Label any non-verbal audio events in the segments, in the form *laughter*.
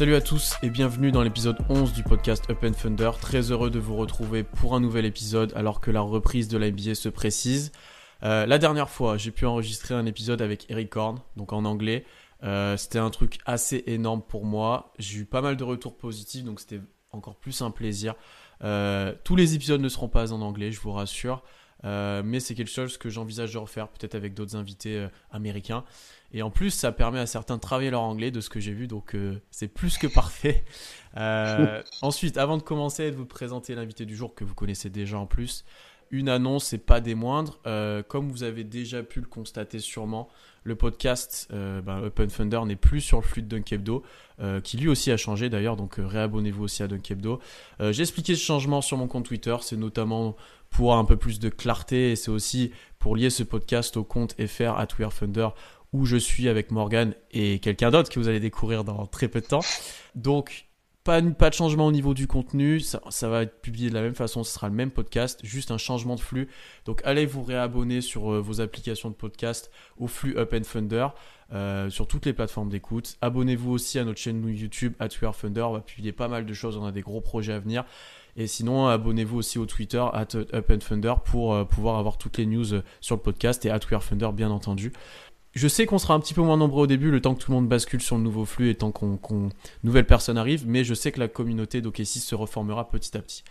Salut à tous et bienvenue dans l'épisode 11 du podcast Up and Thunder. Très heureux de vous retrouver pour un nouvel épisode alors que la reprise de la se précise. Euh, la dernière fois, j'ai pu enregistrer un épisode avec Eric Horn, donc en anglais. Euh, c'était un truc assez énorme pour moi. J'ai eu pas mal de retours positifs, donc c'était encore plus un plaisir. Euh, tous les épisodes ne seront pas en anglais, je vous rassure. mais c'est quelque chose que j'envisage de refaire peut-être avec d'autres invités américains. Et en plus, ça permet à certains de travailler leur anglais de ce que j'ai vu, donc c'est plus que parfait. *laughs* ensuite, avant de commencer et de vous présenter l'invité du jour que vous connaissez déjà en plus, une annonce et pas des moindres. Euh, comme vous avez déjà pu le constater sûrement, le podcast euh, ben, n'est plus sur le flux de Dunkebdo, euh, qui lui aussi a changé d'ailleurs, donc réabonnez-vous aussi à Dunkebdo. J'ai expliqué ce changement sur mon compte Twitter, c'est notamment pour un peu plus de clarté et c'est aussi pour lier ce podcast au compte FR at Thunder où je suis avec Morgan et quelqu'un d'autre que vous allez découvrir dans très peu de temps. Donc pas, de changement au niveau du contenu, ça, va être publié de la même façon, ce sera le même podcast, juste un changement de flux. Donc allez vous réabonner sur euh, vos applications de podcast au flux Up and Thunder euh, sur toutes les plateformes d'écoute. Abonnez-vous aussi à notre chaîne YouTube at We Thunder, on va publier pas mal de choses, on a des gros projets à venir. Et sinon, abonnez-vous aussi au Twitter at Up and Thunder pour euh, pouvoir avoir toutes les news sur le podcast et at We Thunder bien entendu. Je sais qu'on sera un petit peu moins nombreux au début, le temps que tout le monde bascule sur le nouveau flux et tant qu'on nouvelle personne arrive, mais je sais que la communauté d'OKC se reformera petit à petit.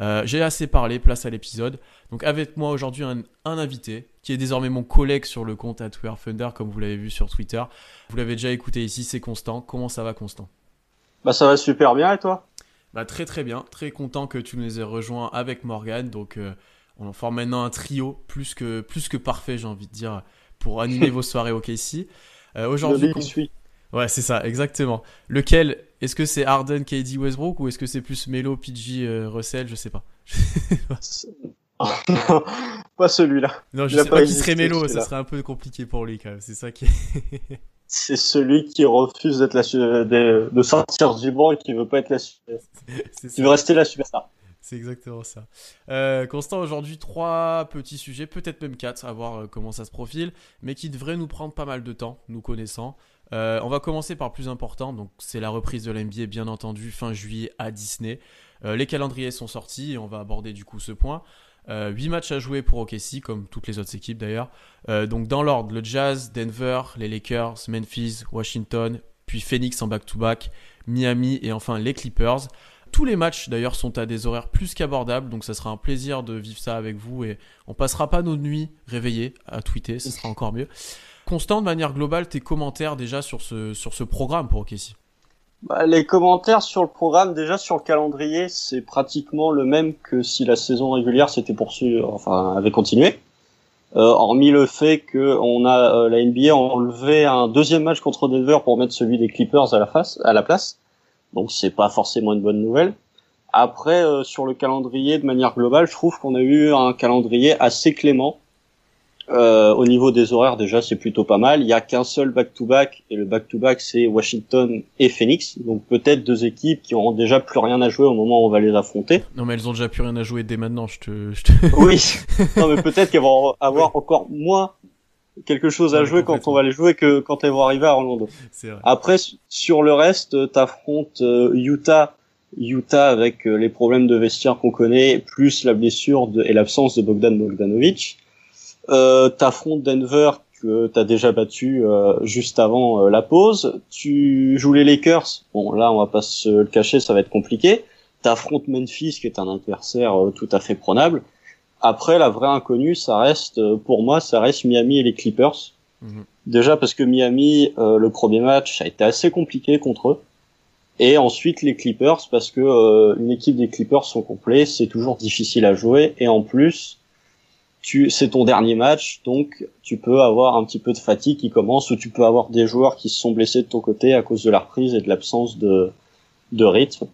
Euh, j'ai assez parlé, place à l'épisode. Donc avec moi aujourd'hui un, invité qui est désormais mon collègue sur le compte at Thunder, comme vous l'avez vu sur Twitter. Vous l'avez déjà écouté ici, c'est Constant. Comment ça va Constant? Bah ça va super bien et toi? Bah très très bien, très content que tu nous aies rejoint avec Morgan. Donc euh, on forme maintenant un trio plus que, plus que parfait j'ai envie de dire pour animer *laughs* vos soirées au KC. Euh, Aujourd'hui. Ouais, c'est ça, exactement. Lequel Est-ce que c'est Harden, KD, Westbrook ou est-ce que c'est plus Melo, PG, euh, Russell Je sais pas. *laughs* pas celui-là. Non, je sais pas, qui serait Melo, ça serait un peu compliqué pour lui quand même. C'est ça qui. *laughs* c'est celui qui refuse d'être la de, de sortir du banc et qui veut pas être la qui veut rester la superstar. C'est exactement ça. Euh, Constant, aujourd'hui, trois petits sujets, peut-être même quatre, à voir euh, comment ça se profile, mais qui devraient nous prendre pas mal de temps, nous connaissant. Euh, on va commencer par le plus important, donc c'est la reprise de l'NBA, bien entendu, fin juillet à Disney. les calendriers sont sortis et on va aborder du coup ce point. 8 matchs à jouer pour OKC, comme toutes les autres équipes d'ailleurs. donc dans l'ordre, le Jazz, Denver, les Lakers, Memphis, Washington, puis Phoenix en back-to-back, Miami et enfin les Clippers. Tous les matchs d'ailleurs sont à des horaires plus qu'abordables, donc ça sera un plaisir de vivre ça avec vous et on passera pas nos nuits réveillées à tweeter, ce sera encore mieux. Constant, de manière globale, tes commentaires déjà sur ce, sur ce programme pour OKC bah, Les commentaires sur le programme, déjà sur le calendrier, c'est pratiquement le même que si la saison régulière s'était poursuivie, enfin avait continué. Euh, hormis le fait que on a euh, la NBA a enlevé un deuxième match contre Denver pour mettre celui des Clippers à la face, à la place donc c'est pas forcément une bonne nouvelle. Après, euh, sur le calendrier, de manière globale, je trouve qu'on a eu un calendrier assez clément. Euh, au niveau des horaires, déjà, c'est plutôt pas mal. Il y a qu'un seul back-to-back, et le back-to-back, c'est Washington et Phoenix. Donc peut-être deux équipes qui auront déjà plus rien à jouer au moment où on va les affronter. Non, mais elles ont déjà plus rien à jouer dès maintenant, je te... Je te... oui, *laughs* non, mais peut-être qu'elles vont avoir encore moins quelque chose à jouer quand on va les jouer que quand elles vont arriver à Orlando. Vrai. Après, sur le reste, t'affrontes euh, Utah, Utah avec euh, les problèmes de vestiaire qu'on connaît, plus la blessure de, et l'absence de Bogdan Bogdanovic. Euh, t'affrontes Denver que t'as déjà battu euh, juste avant la pause. Tu joues les Lakers. Bon, là, on va pas se le cacher, ça va être compliqué. T'affrontes Memphis, qui est un adversaire tout à fait prenable. Après, la vraie inconnue, ça reste, euh, pour moi, ça reste Miami et les Clippers. Mhm. Déjà parce que Miami, euh, le premier match, a été assez compliqué contre eux. Et ensuite les Clippers parce que euh, une équipe des Clippers sont complets, c'est toujours difficile à jouer. Et en plus, tu, c'est ton dernier match, donc tu peux avoir un petit peu de fatigue qui commence, ou tu peux avoir des joueurs qui se sont blessés de ton côté à cause de la reprise et de l'absence de, de rythme.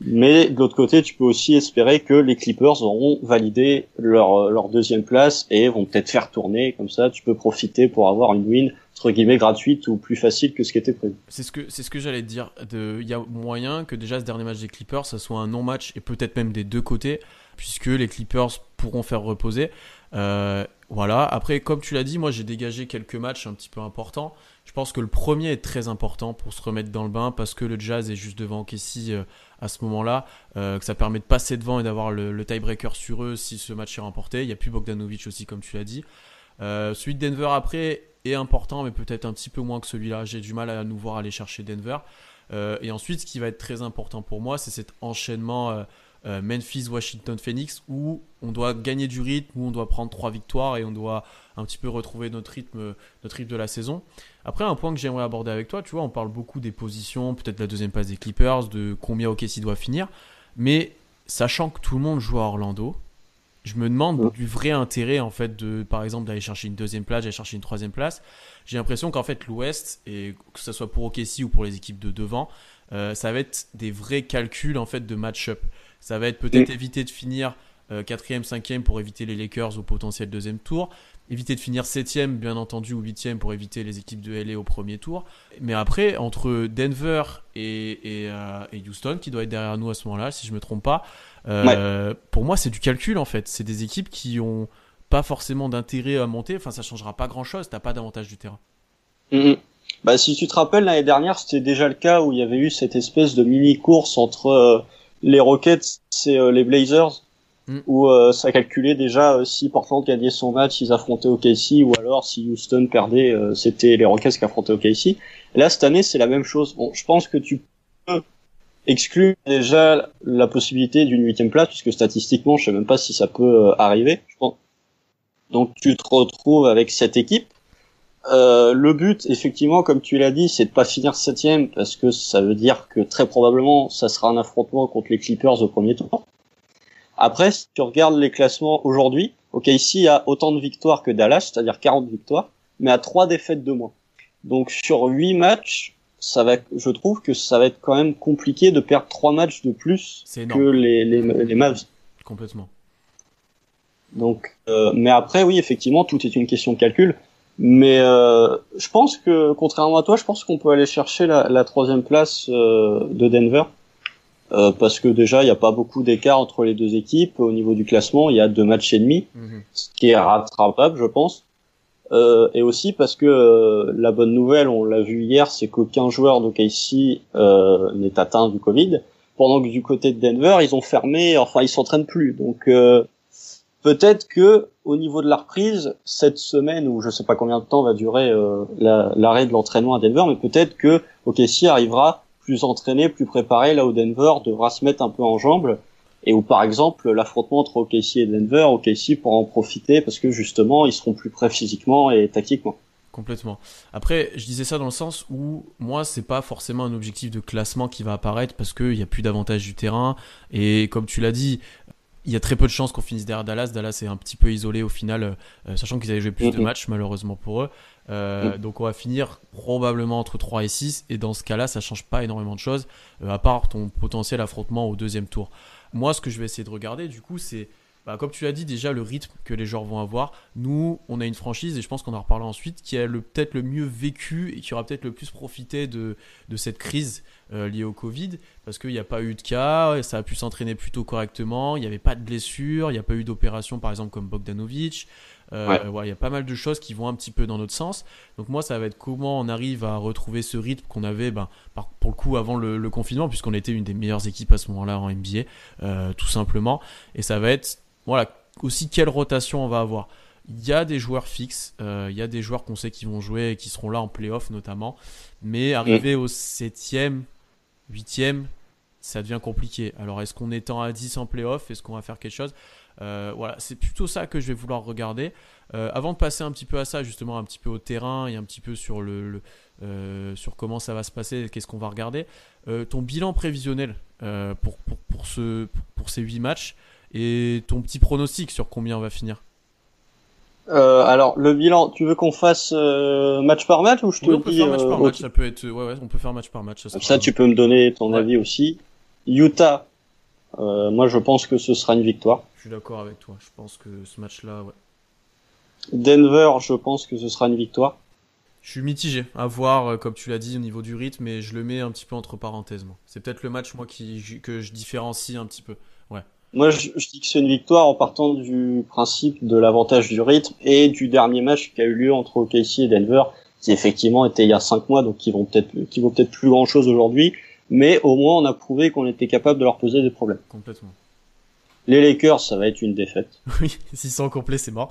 Mais de l'autre côté, tu peux aussi espérer que les Clippers auront validé leur, deuxième place et vont peut-être faire tourner. Comme ça, tu peux profiter pour avoir une win entre guillemets gratuite ou plus facile que ce qui était prévu. C'est ce que c'est ce que j'allais te dire. Il y a moyen que déjà ce dernier match des Clippers, ça soit un non-match et peut-être même des deux côtés, puisque les Clippers pourront faire reposer. Euh, voilà. Après, comme tu l'as dit, moi j'ai dégagé quelques matchs un petit peu importants. je pense que le premier est très important pour se remettre dans le bain parce que le Jazz est juste devant Casey euh, à ce moment-là, que ça permet de passer devant et d'avoir le, tiebreaker sur eux si ce match est remporté. Il n'y a plus Bogdanovic aussi, comme tu l'as dit. celui de Denver après est important, mais peut-être un petit peu moins que celui-là. J'ai du mal à nous voir aller chercher Denver. et ensuite, ce qui va être très important pour moi, c'est cet enchaînement euh, Memphis, Washington, Phoenix, où on doit gagner du rythme, où on doit prendre trois victoires et on doit un petit peu retrouver notre rythme, notre rythme de la saison. Après, un point que j'aimerais aborder avec toi, tu vois, on parle beaucoup des positions, peut-être la deuxième place des Clippers, de combien OKC doit finir, mais sachant que tout le monde joue à Orlando, je me demande du vrai intérêt en fait de par exemple d'aller chercher une deuxième place, d'aller chercher une troisième place. J'ai l'impression qu'en fait l'Ouest et que ce soit pour OKC ou pour les équipes de devant, euh, ça va être des vrais calculs en fait de match-up. Ça va être peut-être éviter de finir euh, quatrième, cinquième pour éviter les Lakers au potentiel deuxième tour. Éviter de finir septième, bien entendu, ou huitième pour éviter les équipes de LA au premier tour. Mais après, entre Denver et, euh, Houston, qui doit être derrière nous à ce moment-là, si je me trompe pas, euh, pour moi, c'est du calcul en fait. C'est des équipes qui ont pas forcément d'intérêt à monter. Enfin, ça changera pas grand-chose. T'as pas d'avantage du terrain. Mm-hmm. Bah, si tu te rappelles, l'année dernière, c'était déjà le cas où il y avait eu cette espèce de mini-course entre les Rockets, c'est euh, les Blazers, mm. où euh, ça calculait déjà euh, si Portland gagnait son match, ils affrontaient OKC, ou alors si Houston perdait, c'était les Rockets qui affrontaient OKC. là, cette année, c'est la même chose. Bon, je pense que tu peux exclure déjà la possibilité d'une huitième place, puisque statistiquement, je sais même pas si ça peut arriver. Je pense. Donc tu te retrouves avec cette équipe euh, le but, effectivement, comme tu l'as dit, c'est de pas finir septième parce que ça veut dire que très probablement ça sera un affrontement contre les Clippers au premier tour. Après, si tu regardes les classements aujourd'hui, ok, ici il y a autant de victoires que Dallas, c'est-à-dire 40 victoires, mais à trois défaites de moins. Donc sur huit matchs, ça va, je trouve que ça va être quand même compliqué de perdre trois matchs de plus que les, les, les Mavs. Complètement. Donc, euh, mais après, oui, effectivement, tout est une question de calcul. Mais euh, je pense que, contrairement à toi, je pense qu'on peut aller chercher la, la troisième place euh, de Denver. Euh, parce que déjà, il n'y a pas beaucoup d'écart entre les deux équipes. Au niveau du classement, il y a deux matchs et demi, mhm. ce qui est rattrapable, je pense. Euh, et aussi parce que euh, la bonne nouvelle, on l'a vu hier, c'est qu'aucun joueur de euh, n'est atteint du Covid. Pendant que du côté de Denver, ils ont fermé, enfin ils s'entraînent plus. Donc peut-être que au niveau de la reprise, cette semaine ou je sais pas combien de temps va durer euh, l'arrêt de l'entraînement à Denver, mais peut-être que OKC arrivera plus entraîné, plus préparé, là où Denver devra se mettre un peu en jambes, et où par exemple l'affrontement entre OKC et Denver, OKC pourra en profiter parce que justement ils seront plus prêts physiquement et tactiquement. Complètement. Après, je disais ça dans le sens où moi, c'est pas forcément un objectif de classement qui va apparaître parce qu'il n'y a plus d'avantage du terrain. Et comme tu l'as dit, il y a très peu de chances qu'on finisse derrière Dallas. Dallas est un petit peu isolé au final, euh, sachant qu'ils avaient joué plus de mm-hmm. matchs malheureusement pour eux. Euh, mm. Donc on va finir probablement entre 3 et 6. Et dans ce cas-là, ça change pas énormément de choses, euh, à part ton potentiel affrontement au deuxième tour. Moi, ce que je vais essayer de regarder, du coup, c'est bah, comme tu l'as dit, déjà le rythme que les joueurs vont avoir. Nous, on a une franchise, et je pense qu'on en reparlera ensuite, qui a peut-être le mieux vécu et qui aura peut-être le plus profité de, de cette crise euh, liée au Covid, parce qu'il n'y a pas eu de cas, ça a pu s'entraîner plutôt correctement, il n'y avait pas de blessures, il n'y a pas eu d'opération, par exemple, comme Bogdanovic. Euh, il y a pas mal de choses qui vont un petit peu dans notre sens. Donc moi, ça va être comment on arrive à retrouver ce rythme qu'on avait, ben, pour le coup, avant le, confinement, puisqu'on était une des meilleures équipes à ce moment-là en NBA, euh, tout simplement. Et ça va être voilà, aussi quelle rotation on va avoir. Il y a des joueurs fixes, euh, il y a des joueurs qu'on sait qui vont jouer et qui seront là en playoff notamment, mais arriver au 7ème, 8ème, ça devient compliqué. Alors est-ce qu'on est à 10 en playoff? Est-ce qu'on va faire quelque chose? Euh, Voilà, c'est plutôt ça que je vais vouloir regarder. Euh, avant de passer un petit peu à ça, justement, un petit peu au terrain et un petit peu sur, le, sur comment ça va se passer, qu'est-ce qu'on va regarder, ton bilan prévisionnel pour, pour, pour, ce, pour ces 8 matchs, et ton petit pronostic sur combien on va finir euh, alors le bilan, tu veux qu'on fasse euh, match par match ou je te on peut faire match par euh, match, ça peut être ouais, ouais on peut faire match par match. Ça, ça tu peux me donner ton avis aussi. Utah, moi je pense que ce sera une victoire. Je suis d'accord avec toi. Je pense que ce match-là, ouais. Denver, je pense que ce sera une victoire. Je suis mitigé à voir, comme tu l'as dit, au niveau du rythme, mais je le mets un petit peu entre parenthèses. C'est peut-être le match moi qui que je différencie un petit peu. Moi, je, dis que c'est une victoire en partant du principe de l'avantage du rythme et du dernier match qui a eu lieu entre OKC et Denver, qui effectivement étaient il y a cinq mois, donc qui vont peut-être, qui vont peut-être plus grand chose aujourd'hui, mais au moins on a prouvé qu'on était capable de leur poser des problèmes. Complètement. Les Lakers, ça va être une défaite. *laughs* Oui, s'ils sont complets, c'est mort.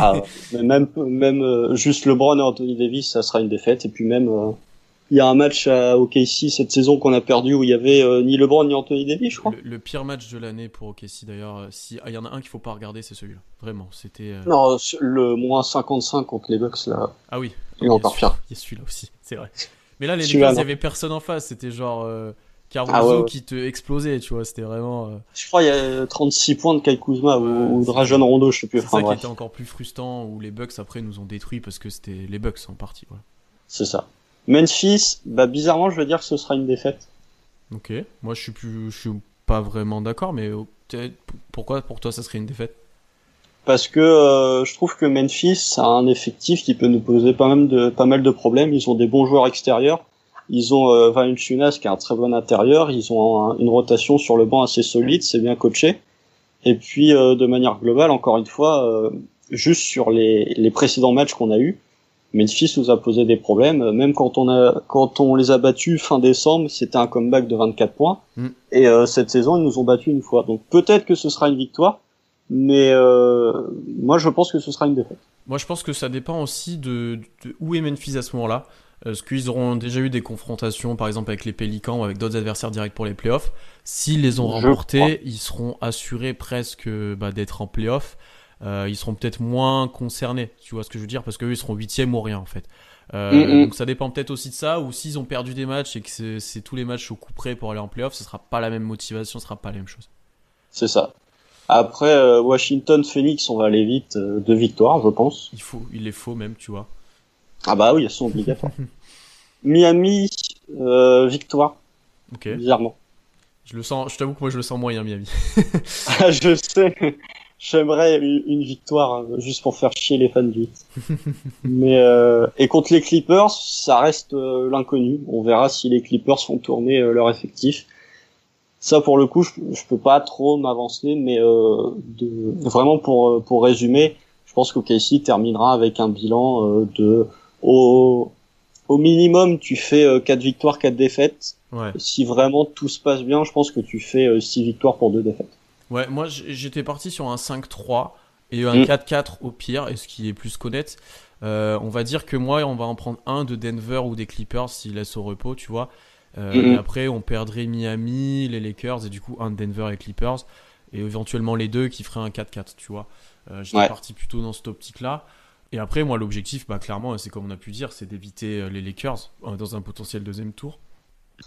ah, même même euh, juste LeBron et Anthony Davis, ça sera une défaite. Et puis même, euh, il y a un match à OKC cette saison qu'on a perdu où il y avait euh, ni LeBron ni Anthony Davis, je crois. Le, pire match de l'année pour OKC d'ailleurs. Si ah, il y en a un qu'il faut pas regarder, c'est celui-là. Vraiment, c'était. Non, le moins 55 contre les Bucks là. Ah oui. Il est encore pire. Il y a celui-là aussi, c'est vrai. Mais là, les Lakers, il y avait personne en face. C'était genre. Caruso ah qui te explosait, tu vois, c'était vraiment. Euh, je crois il y a 36 points de Kai Kuzma ou, de Rajon Rondo, je sais plus. C'est ça qui était encore plus frustrant, où les Bucks après nous ont détruits parce que c'était les Bucks en partie. Voilà. C'est ça. Memphis, bah bizarrement, je veux dire que ce sera une défaite. Ok, moi je suis plus, je suis pas vraiment d'accord, mais pourquoi pour toi ça serait une défaite? Parce que euh, je trouve que Memphis a un effectif qui peut nous poser pas mal de pas mal de problèmes. Ils ont des bons joueurs extérieurs ils ont euh, qui est un très bon intérieur. Ils ont une rotation sur le banc assez solide, c'est bien coaché. Et puis euh, de manière globale, encore une fois, euh, juste sur les, les précédents matchs qu'on a eu, Memphis nous a posé des problèmes. Même quand on a quand on les a battus fin décembre, c'était un comeback de 24 points. Mm. Et euh, cette saison, ils nous ont battus une fois. Donc peut-être que ce sera une victoire, mais euh, moi je pense que ce sera une défaite. Moi je pense que ça dépend aussi de, de où est Memphis à ce moment-là. Est-ce qu'ils auront déjà eu des confrontations, par exemple avec les Pélicans ou avec d'autres adversaires directs pour les playoffs? S'ils les ont remportés, ils seront assurés presque bah, d'être en playoffs. Euh, ils seront peut-être moins concernés, tu vois ce que je veux dire, parce qu'eux ils seront huitièmes ou rien en fait. Euh, mm, mm. Donc ça dépend peut-être aussi de ça, ou s'ils ont perdu des matchs et que c'est tous les matchs au coup près pour aller en playoffs, ce sera pas la même motivation, ce sera pas la même chose. C'est ça. Après euh, Washington, Phoenix, on va aller vite, deux victoires, je pense. Il faut, il les faut même, tu vois. Ah bah oui, elles sont obligatoires. *laughs* Miami, euh, victoire. Ok. Bizarrement. Je le sens, je t'avoue que moi je le sens moyen Miami. ah, *laughs* je sais. J'aimerais une victoire euh, juste pour faire chier les fans du *laughs* Mais euh, et contre les Clippers, ça reste euh, l'inconnu. On verra si les Clippers font tourner euh, leur effectif. Ça pour le coup, je, je peux pas trop m'avancer, mais de, vraiment pour pour résumer, je pense que Casey terminera avec un bilan de au, au minimum, tu fais 4 euh, victoires, 4 défaites. Si vraiment tout se passe bien, je pense que tu fais 6 euh, victoires pour 2 défaites. Ouais, moi j'étais parti sur un 5-3 et un 4-4 mm. au pire, et ce qui est plus qu'honnête. Euh, on va dire que moi, on va en prendre un de Denver ou des Clippers s'ils laissent au repos, tu vois. Et après, on perdrait Miami, les Lakers, et du coup, un de Denver et Clippers, et éventuellement les deux qui feraient un 4-4, tu vois. J'étais parti plutôt dans cette optique-là. Et après, moi, l'objectif, bah, clairement, c'est comme on a pu dire, c'est d'éviter euh, les Lakers euh, dans un potentiel deuxième tour.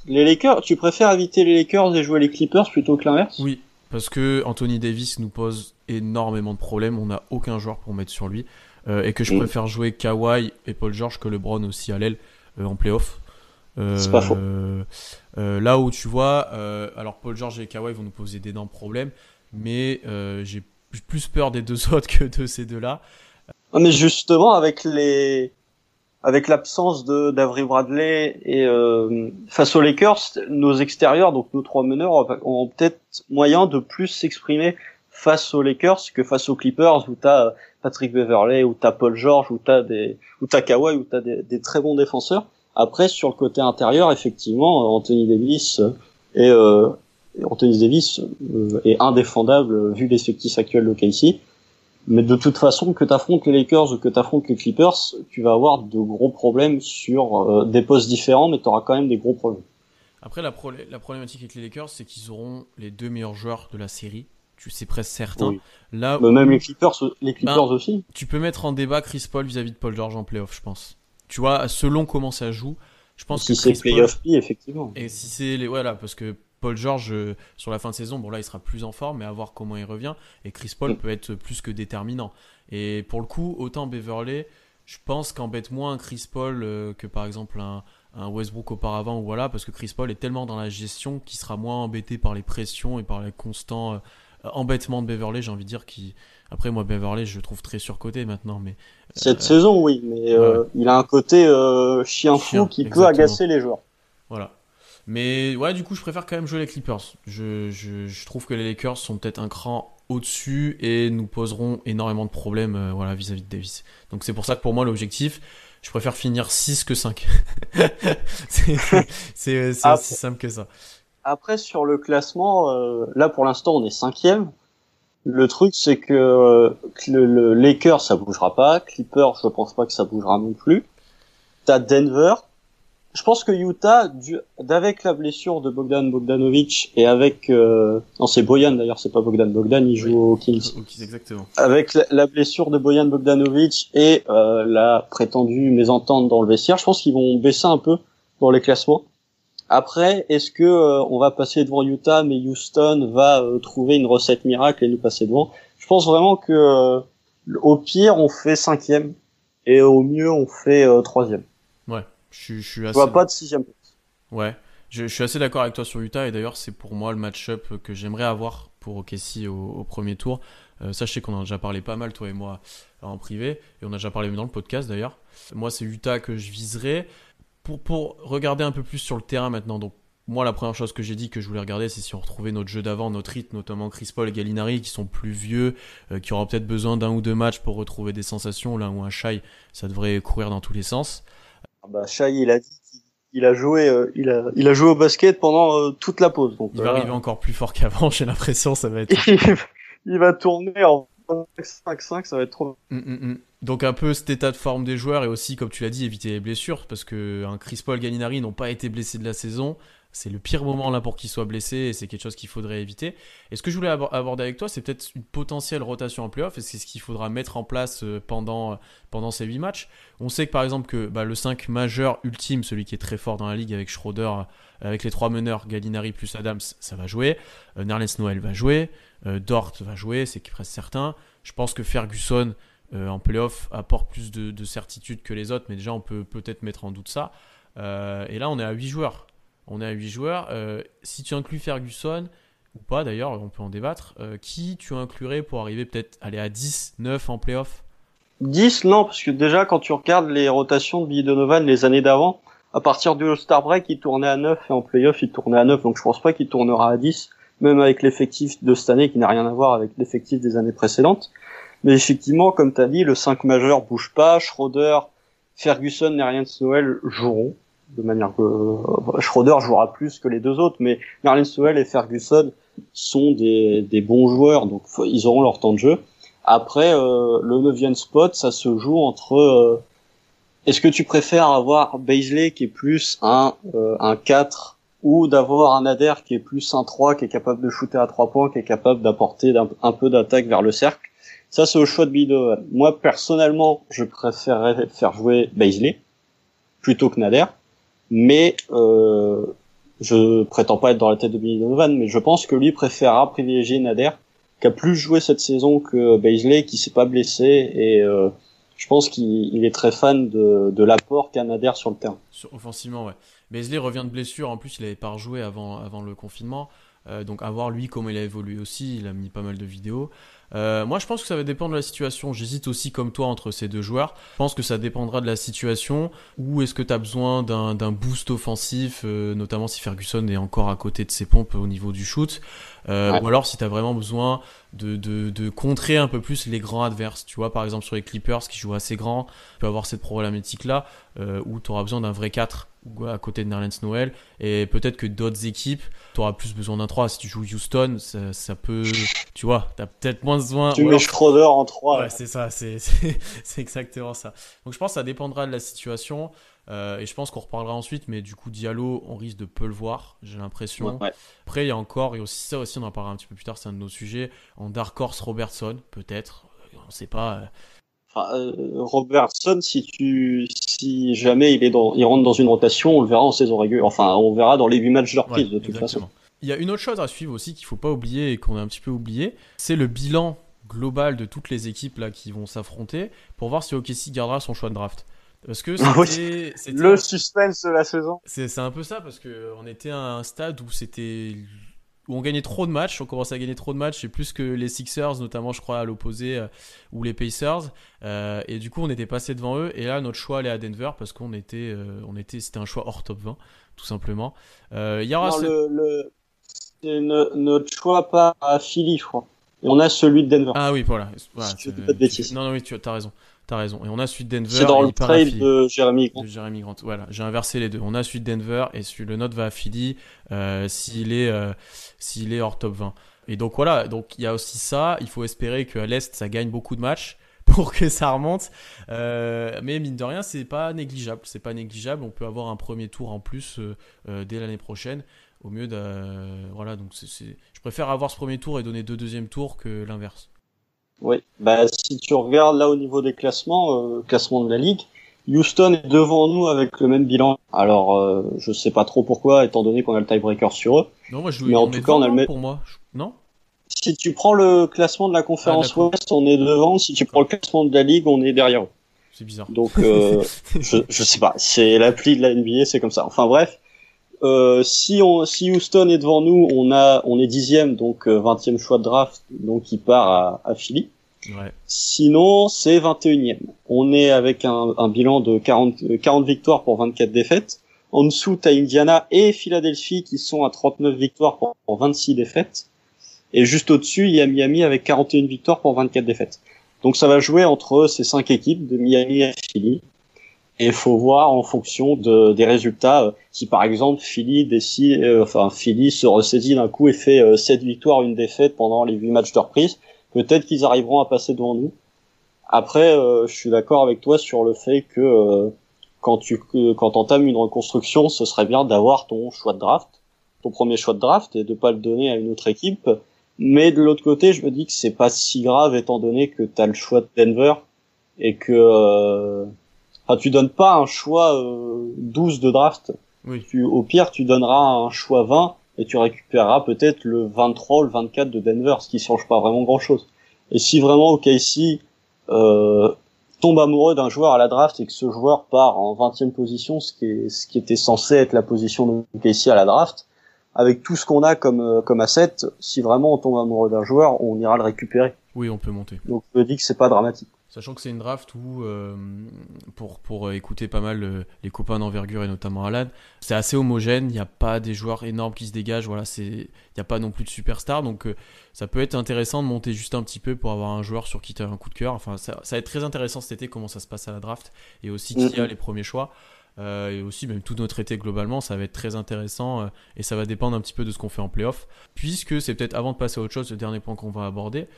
Les Lakers, tu préfères éviter les Lakers et jouer les Clippers plutôt que l'inverse? Oui, parce que Anthony Davis nous pose énormément de problèmes. On n'a aucun joueur pour mettre sur lui. Euh, et que je mm. préfère jouer Kawhi et Paul George que LeBron aussi à l'aile en playoff. c'est pas faux. là où tu vois, alors Paul George et Kawhi vont nous poser d'énormes problèmes, mais j'ai plus peur des deux *laughs* autres que de ces deux-là. Mais justement, avec les avec l'absence de d'Avery Bradley et euh, face aux Lakers, nos extérieurs, donc nos trois meneurs, ont peut-être moyen de plus s'exprimer face aux Lakers que face aux Clippers où t'as Patrick Beverley, où t'as Paul George, où t'as des, où t'as Kawhi, où t'as des, des très bons défenseurs. Après, sur le côté intérieur, effectivement, Anthony Davis est euh, Anthony Davis euh, est indéfendable vu l'effectif actuel de KC. Mais de toute façon, que tu affrontes les Lakers ou que tu affrontes les Clippers, tu vas avoir de gros problèmes sur euh, des postes différents, mais tu auras quand même des gros problèmes. Après, la, la problématique avec les Lakers, c'est qu'ils auront les deux meilleurs joueurs de la série. Tu sais presque certain. Là mais même les Clippers, les Clippers ben, aussi. Tu peux mettre en débat Chris Paul vis-à-vis de Paul George en playoff, je pense. Tu vois, selon comment ça joue, je pense si que c'est playoff effectivement. Et si c'est les voilà, parce que Paul George euh, sur la fin de saison, bon là il sera plus en forme, mais à voir comment il revient. Et Chris Paul mm. peut être plus que déterminant. Et pour le coup, autant Beverley, je pense qu'embête moins Chris Paul euh, que par exemple un, Westbrook auparavant ou voilà, parce que Chris Paul est tellement dans la gestion qu'il sera moins embêté par les pressions et par les constants euh, embêtements de Beverley. J'ai envie de dire qui après moi Beverley je le trouve très surcoté maintenant, mais cette saison oui, mais il a un côté chien fou qui peut agacer les joueurs. Voilà. Mais ouais, du coup, je préfère quand même jouer les Clippers. Je, je, je trouve que les Lakers sont peut-être un cran au-dessus et nous poseront énormément de problèmes euh, voilà, vis-à-vis de Davis. Donc c'est pour ça que pour moi, l'objectif, Je préfère finir 6 que 5. *laughs* c'est aussi simple que ça. Après, sur le classement, euh, là pour l'instant, on est cinquième. Le truc, c'est que euh, le, le, Lakers, ça bougera pas. Clippers, je pense pas que ça bougera non plus. T'as Denver, je pense que Utah, avec la blessure de Bogdan Bogdanovic et avec euh, non c'est Boyan d'ailleurs, c'est pas Bogdan Bogdan, il joue au Kings. exactement. Avec la, blessure de Boyan Bogdanovic et euh, la prétendue mésentente dans le vestiaire, je pense qu'ils vont baisser un peu dans les classements. Après, est-ce que euh, on va passer devant Utah, mais Houston va euh, trouver une recette miracle et nous passer devant? Je pense vraiment que euh, au pire on fait cinquième et au mieux on fait troisième. Je, je suis assez... vois pas de sixième place. Ouais, je, suis assez d'accord avec toi sur Utah et d'ailleurs c'est pour moi le match-up que j'aimerais avoir pour OKC au, premier tour. Euh, sachez qu'on en a déjà parlé pas mal toi et moi en privé et on a déjà parlé dans le podcast d'ailleurs. Moi c'est Utah que je viserais pour, pour regarder un peu plus sur le terrain maintenant. Donc moi, la première chose que j'ai dit que je voulais regarder, c'est si on retrouvait notre jeu d'avant, notre rythme, notamment Chris Paul et Gallinari, qui sont plus vieux, euh, qui auront peut-être besoin d'un ou deux matchs pour retrouver des sensations. Là où un Shai, ça devrait courir dans tous les sens. Ah bah, Shai, il a dit qu'il a joué, euh, il a, il a joué au basket pendant euh, toute la pause. Donc, il va euh, arriver encore plus fort qu'avant. *laughs* J'ai l'impression, ça va être. il va tourner en 5-5, ça va être trop. Mm, mm, mm. Donc un peu cet état de forme des joueurs et aussi, comme tu l'as dit, éviter les blessures parce que un Chris Paul, Gallinari n'ont pas été blessés de la saison. C'est le pire moment là pour qu'il soit blessé et c'est quelque chose qu'il faudrait éviter. Et ce que je voulais aborder avec toi, c'est peut-être une potentielle rotation en playoff et c'est ce qu'il faudra mettre en place euh, pendant, euh, pendant ces 8 matchs. On sait que par exemple que bah, le 5 majeur ultime, celui qui est très fort dans la ligue avec Schroeder, euh, avec les trois meneurs, Gallinari plus Adams, ça va jouer. Nerlens Noël va jouer. Dort va jouer, c'est presque certain. Je pense que Ferguson en playoff apporte plus de, de, certitude que les autres, mais déjà on peut peut-être mettre en doute ça. et là on est à 8 joueurs on est à 8 joueurs. Euh, si tu inclus Ferguson, ou pas d'ailleurs, on peut en débattre, euh, qui tu inclurais pour arriver peut-être aller à 10, 9 en playoff? 10, non, parce que déjà quand tu regardes les rotations de Billy Donovan les années d'avant, à partir du All-Star Break, il tournait à 9 et en playoff, il tournait à 9, donc je pense pas qu'il tournera à 10, même avec l'effectif de cette année qui n'a rien à voir avec l'effectif des années précédentes. Mais effectivement, comme tu as dit, le 5 majeur bouge pas, Schroeder, Ferguson et Ryan Snowell joueront de manière que euh, Schroeder jouera plus que les deux autres, mais Merlin Sowell et Ferguson sont des, des bons joueurs, donc ils auront leur temps de jeu. Après, euh, le neuvième spot, ça se joue entre euh, est-ce que tu préfères avoir Baisley qui est plus un, euh, un 4 ou d'avoir un Nader qui est plus un 3, qui est capable de shooter à 3 points, qui est capable d'apporter un, peu d'attaque vers le cercle? Ça, c'est au choix de Bido. Moi, personnellement, je préférerais faire jouer Baisley plutôt que Nader mais euh, je prétends pas être dans la tête de Billy Donovan, mais je pense que lui préférera privilégier Nader, qui a plus joué cette saison que Baisley, qui s'est pas blessé, et euh, je pense qu'il est très fan de, de l'apport qu'a Nader sur le terrain. offensivement, ouais. Baisley revient de blessure, en plus il avait pas rejoué avant, avant le confinement, euh, donc à voir lui comment il a évolué aussi, il a mis pas mal de vidéos. Euh, moi, je pense que ça va dépendre de la situation. J'hésite aussi, comme toi, entre ces deux joueurs. Je pense que ça dépendra de la situation. Où est-ce que tu as besoin d'un boost offensif, euh, notamment si Ferguson est encore à côté de ses pompes au niveau du shoot. Ou alors si tu as vraiment besoin de, de, de, contrer un peu plus les grands adverses. Tu vois, par exemple, sur les Clippers qui jouent assez grand, tu peux avoir cette problématique-là euh, où tu auras besoin d'un vrai 4 à côté de Nerlens Noël. Et peut-être que d'autres équipes, tu auras plus besoin d'un 3. Si tu joues Houston, ça, ça peut. Tu vois, tu as peut-être moins besoin. Tu mets Schroeder en 3. Ouais, c'est ça, *laughs* c'est exactement ça. Donc je pense que ça dépendra de la situation. Euh, et je pense qu'on reparlera ensuite, mais du coup, Diallo, on risque de peu le voir, j'ai l'impression. Après, il y a encore, et aussi ça aussi, on en parlera un petit peu plus tard, c'est un de nos sujets. En Dark Horse Robertson, peut-être, on ne sait pas. Euh, Robertson, si tu, si jamais il est dans, il rentre dans une rotation, on le verra en saison régulière. Enfin, on verra dans les 8 matchs de reprise de toute façon. Il y a une autre chose à suivre aussi qu'il faut pas oublier et qu'on a un petit peu oublié, c'est le bilan global de toutes les équipes là qui vont s'affronter pour voir si OKC gardera son choix de draft. Parce que *laughs* c'était le suspense de la saison. C'est un peu ça parce que on était à un stade où c'était où on gagnait trop de matchs, on commençait à gagner trop de matchs, et plus que les Sixers, notamment je crois à l'opposé, euh, ou les Pacers. Euh, et du coup, on était passé devant eux, et là, notre choix allait à Denver parce qu'on était, euh, on était, c'était un choix hors top 20, tout simplement. il y aura le, notre choix pas à Philly, je crois. On a celui de Denver. Ah oui, voilà. non, non, oui, tu as raison T'as raison. Et on a celui de Denver. C'est dans le trade de Jeremy Grant. De Jeremy Grant. Voilà, j'ai inversé les deux. On a celui de Denver et celui le nôtre va à Philly euh, s'il est euh, s'il est hors top 20. Et donc voilà, donc il y a aussi ça. Il faut espérer qu'à l'est ça gagne beaucoup de matchs *laughs* pour que ça remonte. Euh, mais mine de rien, c'est pas négligeable. C'est pas négligeable. On peut avoir un premier tour en plus dès l'année prochaine au mieux de voilà donc c'est je préfère avoir ce premier tour et donner deux deuxièmes tours que l'inverse oui. Bah si tu regardes là au niveau des classements euh, classement de la ligue Houston est devant nous avec le même bilan. Alors euh, je sais pas trop pourquoi étant donné qu'on a le tiebreaker sur eux. Non moi je mais en tout cas on a le même pour moi. Non? Si tu prends le classement de la conférence ah, Ouest on est devant. Si tu prends le classement de la ligue on est derrière eux. C'est bizarre. Donc euh, *laughs* je, je sais pas. C'est l'appli de la NBA c'est comme ça. Enfin bref euh, si, on, si Houston est devant nous, on a, on est dixième, donc 20e euh, choix de draft, donc il part à, à Philly. Ouais. Sinon, c'est 21e. On est avec un, un bilan de 40, 40 victoires pour 24 défaites. En dessous, t'as Indiana et Philadelphie qui sont à 39 victoires pour, 26 défaites. Et juste au-dessus, il y a Miami avec 41 victoires pour 24 défaites. Donc ça va jouer entre ces cinq équipes de Miami et Philly. Et il faut voir en fonction de, des résultats. Euh, si par exemple Philly décide, euh, enfin Philly se ressaisit d'un coup et fait euh, 7 victoires, une défaite pendant les 8 matchs de reprise, peut-être qu'ils arriveront à passer devant nous. Après, euh, je suis d'accord avec toi sur le fait que quand tu quand entames une reconstruction, ce serait bien d'avoir ton choix de draft, ton premier choix de draft, et de pas le donner à une autre équipe. Mais de l'autre côté, je me dis que c'est pas si grave étant donné que tu as le choix de Denver et que Enfin, tu donnes pas un choix euh, 12 de draft. Oui. Tu, au pire, tu donneras un choix 20 et tu récupéreras peut-être le 23 ou le 24 de Denver, ce qui change pas vraiment grand-chose. Et si vraiment OKC euh, tombe amoureux d'un joueur à la draft et que ce joueur part en 20e position, ce qui, est, ce qui était censé être la position de OKC à la draft, avec tout ce qu'on a comme, euh, comme asset, si vraiment on tombe amoureux d'un joueur, on ira le récupérer. Oui, on peut monter. Donc je me dis que c'est pas dramatique. Sachant que c'est une draft où, euh, pour, pour écouter pas mal euh, les copains d'envergure et notamment Alan, c'est assez homogène, il n'y a pas des joueurs énormes qui se dégagent, voilà, il n'y a pas non plus de superstars, donc euh, ça peut être intéressant de monter juste un petit peu pour avoir un joueur sur qui tu as un coup de cœur. Enfin, ça, ça, va être très intéressant cet été comment ça se passe à la draft et aussi qui a les premiers choix. et aussi même tout notre été globalement, ça va être très intéressant et ça va dépendre un petit peu de ce qu'on fait en playoff. Puisque c'est peut-être avant de passer à autre chose, le dernier point qu'on va aborder,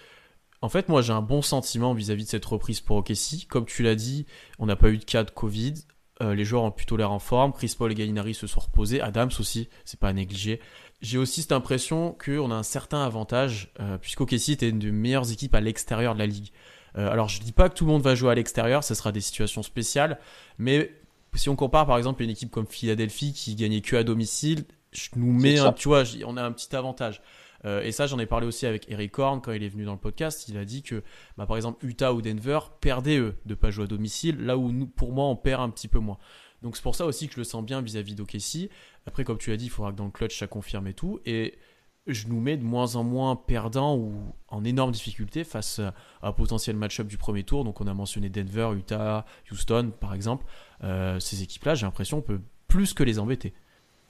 en fait, moi, j'ai un bon sentiment vis-à-vis de cette reprise pour OKC. Comme tu l'as dit, on n'a pas eu de cas de Covid. Euh, les joueurs ont plutôt l'air en forme. Chris Paul et Gallinari se sont reposés. Adams aussi, c'est pas à négliger. J'ai aussi cette impression qu'on a un certain avantage, euh, puisqu'OKC était une des meilleures équipes à l'extérieur de la ligue. Euh, alors, je dis pas que tout le monde va jouer à l'extérieur, ce sera des situations spéciales, mais si on compare par exemple une équipe comme Philadelphie qui gagnait que à domicile, je nous mets un, tu vois, on a un petit avantage. Euh, et ça, j'en ai parlé aussi avec Eric Horn quand il est venu dans le podcast. Il a dit que, bah, par exemple, Utah ou Denver perdaient eux de pas jouer à domicile, là où pour moi, on perd un petit peu moins. Donc c'est pour ça aussi que je le sens bien vis-à-vis d'OKC. Après, comme tu l'as dit, il faudra que dans le clutch ça confirme et tout. Et je nous mets de moins en moins perdants ou en énorme difficulté face à un potentiel match-up du premier tour. Donc on a mentionné Denver, Utah, Houston par exemple. Euh, ces équipes-là, j'ai l'impression on peut plus que les embêter.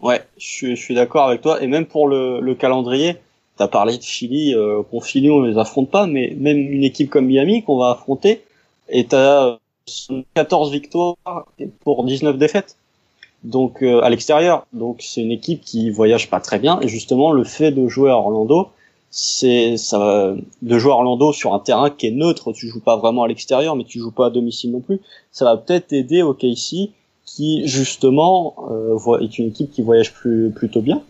Ouais, je suis, d'accord avec toi. Et même pour le calendrier, T'as parlé de Philly, euh, qu'on Philly on les affronte pas, mais même une équipe comme Miami qu'on va affronter, et t'as 14 euh, victoires pour 19 défaites. Donc euh, à l'extérieur, donc c'est une équipe qui voyage pas très bien. Et justement, le fait de jouer à Orlando, c'est ça, de jouer à Orlando sur un terrain qui est neutre. Tu joues pas vraiment à l'extérieur, mais tu joues pas à domicile non plus. Ça va peut-être aider au KC qui justement euh, est une équipe qui voyage plus plutôt bien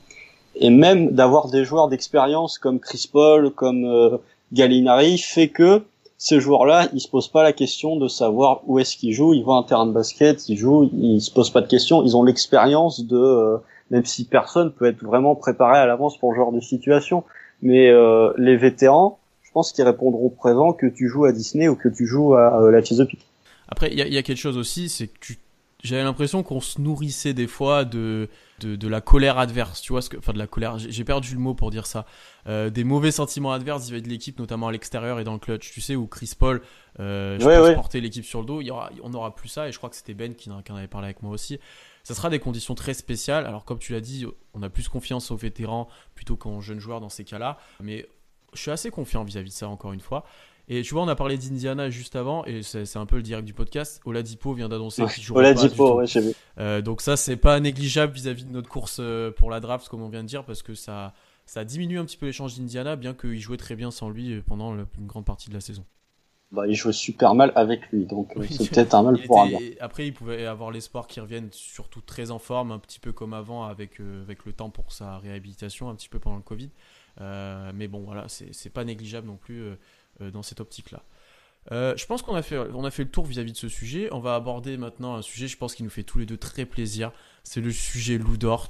et même d'avoir des joueurs d'expérience comme Chris Paul, comme euh, Gallinari, fait que ces joueurs-là, ils se posent pas la question de savoir où est-ce qu'ils jouent. Ils vont à un terrain de basket, ils jouent, ils se posent pas de questions. Ils ont l'expérience de, euh, même si personne peut être vraiment préparé à l'avance pour ce genre de situation, mais euh, les vétérans, je pense qu'ils répondront présent que tu joues à Disney ou que tu joues à la Chesapeake. Après, il y, y a, quelque chose aussi, c'est que j'avais l'impression qu'on se nourrissait des fois de, de, la colère adverse, tu vois, ce que, enfin de la colère, j'ai perdu le mot pour dire ça, euh, des mauvais sentiments adverses vis-à-vis de l'équipe, notamment à l'extérieur et dans le clutch, tu sais, où Chris Paul, euh, je pense, porter l'équipe sur le dos, il y aura, on n'aura plus ça, et je crois que c'était Ben qui, qui en avait parlé avec moi aussi. Ça sera des conditions très spéciales, alors comme tu l'as dit, on a plus confiance aux vétérans plutôt qu'aux jeunes joueurs dans ces cas-là, mais je suis assez confiant vis-à-vis de ça, encore une fois. Et tu vois, on a parlé d'Indiana juste avant, et c'est un peu le direct du podcast. Oladipo vient d'annoncer qu'il jouera Oladipo, pas du ouais, euh, donc ça, c'est pas négligeable vis-à-vis de notre course euh, pour la draft, comme on vient de dire, parce que ça, ça diminue un petit peu l'échange d'Indiana, bien qu'il jouait très bien sans lui euh, pendant une grande partie de la saison. Bah, il jouait super mal avec lui, donc c'est peut-être un mal pour un bien. Après, il pouvait avoir l'espoir qu'il revienne surtout très en forme, un petit peu comme avant, avec, avec le temps pour sa réhabilitation, un petit peu pendant le Covid. mais bon, voilà, c'est pas négligeable non plus dans cette optique-là. Euh, je pense qu'on a fait, on a fait le tour vis-à-vis de ce sujet. On va aborder maintenant un sujet, je pense, qui nous fait tous les deux très plaisir. C'est le sujet Lou Dort.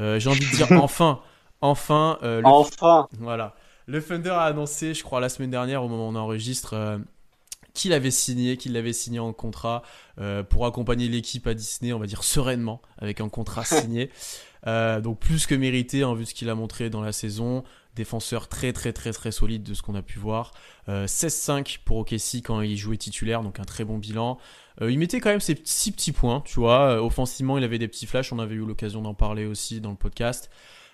Euh, j'ai envie de dire *laughs* enfin, enfin, enfin. Voilà. Le Thunder a annoncé, je crois, la semaine dernière, au moment où on enregistre, qu'il avait signé, qu'il l'avait signé en contrat pour accompagner l'équipe à Disney, on va dire sereinement, avec un contrat *laughs* signé. donc plus que mérité en vue de ce qu'il a montré dans la saison défenseur très très très très solide de ce qu'on a pu voir. 16-5 euh, pour OKC quand il jouait titulaire, donc un très bon bilan. Euh, il mettait quand même ses six petits points, tu vois. Euh, offensivement, il avait des petits flashs, on avait eu l'occasion d'en parler aussi dans le podcast.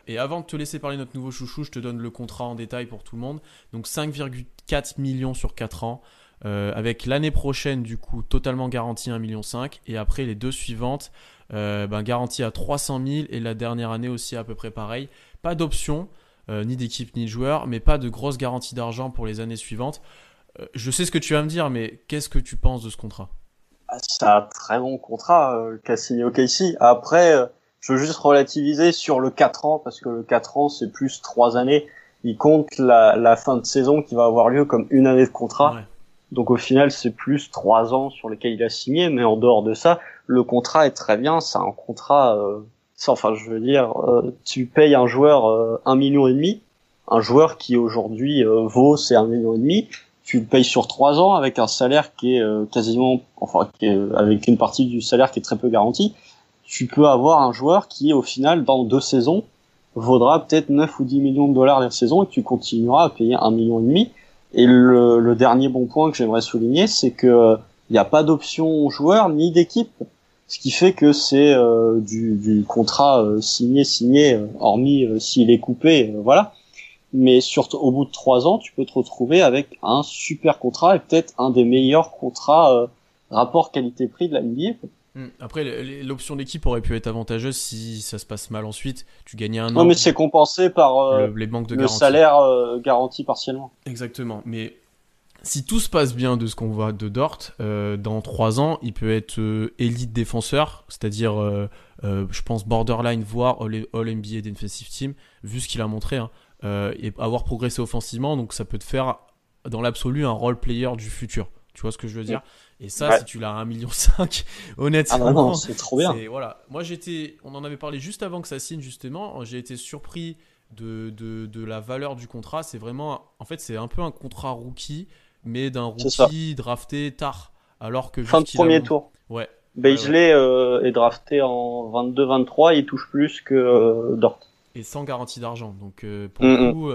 Et avant de te laisser parler notre nouveau chouchou, je te donne le contrat en détail pour tout le monde. Donc 5,4 millions sur 4 ans. avec l'année prochaine, du coup, totalement garantie 1,5 million. Et après, les deux suivantes, ben, garantie à 300 000. Et la dernière année aussi à peu près pareil. Pas d'option. Euh, ni d'équipe ni de joueur, mais pas de grosse garantie d'argent pour les années suivantes. Euh, je sais ce que tu vas me dire, mais qu'est-ce que tu penses de ce contrat? Ah, C'est un très bon contrat euh, qu'a signé OKC. Après, je veux juste relativiser sur le 4 ans, parce que le 4 ans, c'est plus 3 années. Il compte la, fin de saison qui va avoir lieu comme une année de contrat. Donc au final, c'est plus 3 ans sur lesquels il a signé, mais en dehors de ça, le contrat est très bien. C'est un contrat enfin, je veux dire, euh, tu payes un joueur euh, un million et demi, un joueur qui aujourd'hui euh, vaut c'est un million et demi, tu le payes sur trois ans avec un salaire qui est quasiment, enfin, avec une partie du salaire qui est très peu garantie. Tu peux avoir un joueur qui, au final, dans deux saisons, vaudra peut-être 9 ou 10 millions de dollars la saison et tu continueras à payer un million et demi. Et le, le dernier bon point que j'aimerais souligner, c'est que il n'y a pas d'option joueur ni d'équipe ce qui fait que c'est euh, du, du, contrat euh, signé signé euh, hormis s'il est coupé voilà. Mais surtout au bout de trois ans tu peux te retrouver avec un super contrat et peut-être un des meilleurs contrats rapport qualité-prix de la NBA hmm. après l'option d'équipe aurait pu être avantageuse si ça se passe mal ensuite. Tu gagnais un an non mais c'est compensé par le, les banques de le salaire garanti partiellement. Exactement. Mais si tout se passe bien de ce qu'on voit de Dort, euh, dans 3 ans, il peut être euh, élite défenseur, c'est-à-dire, euh, je pense, borderline, voire All-NBA Defensive Team, vu ce qu'il a montré, hein, et avoir progressé offensivement, donc ça peut te faire, dans l'absolu, un role player du futur. Tu vois ce que je veux dire? Et ça, si tu l'as à 1,5 million, *laughs* honnêtement, ah c'est trop bien. Voilà. Moi, j'étais, on en avait parlé juste avant que ça signe, justement, j'ai été surpris de, de, de la valeur du contrat. C'est vraiment, en fait, c'est un peu un contrat rookie mais d'un rookie drafté tard. Alors que fin de premier tour. Ouais. Beisley euh, est drafté en 22-23, il touche plus que euh, Dort. Et sans garantie d'argent. Donc euh, pour le coup,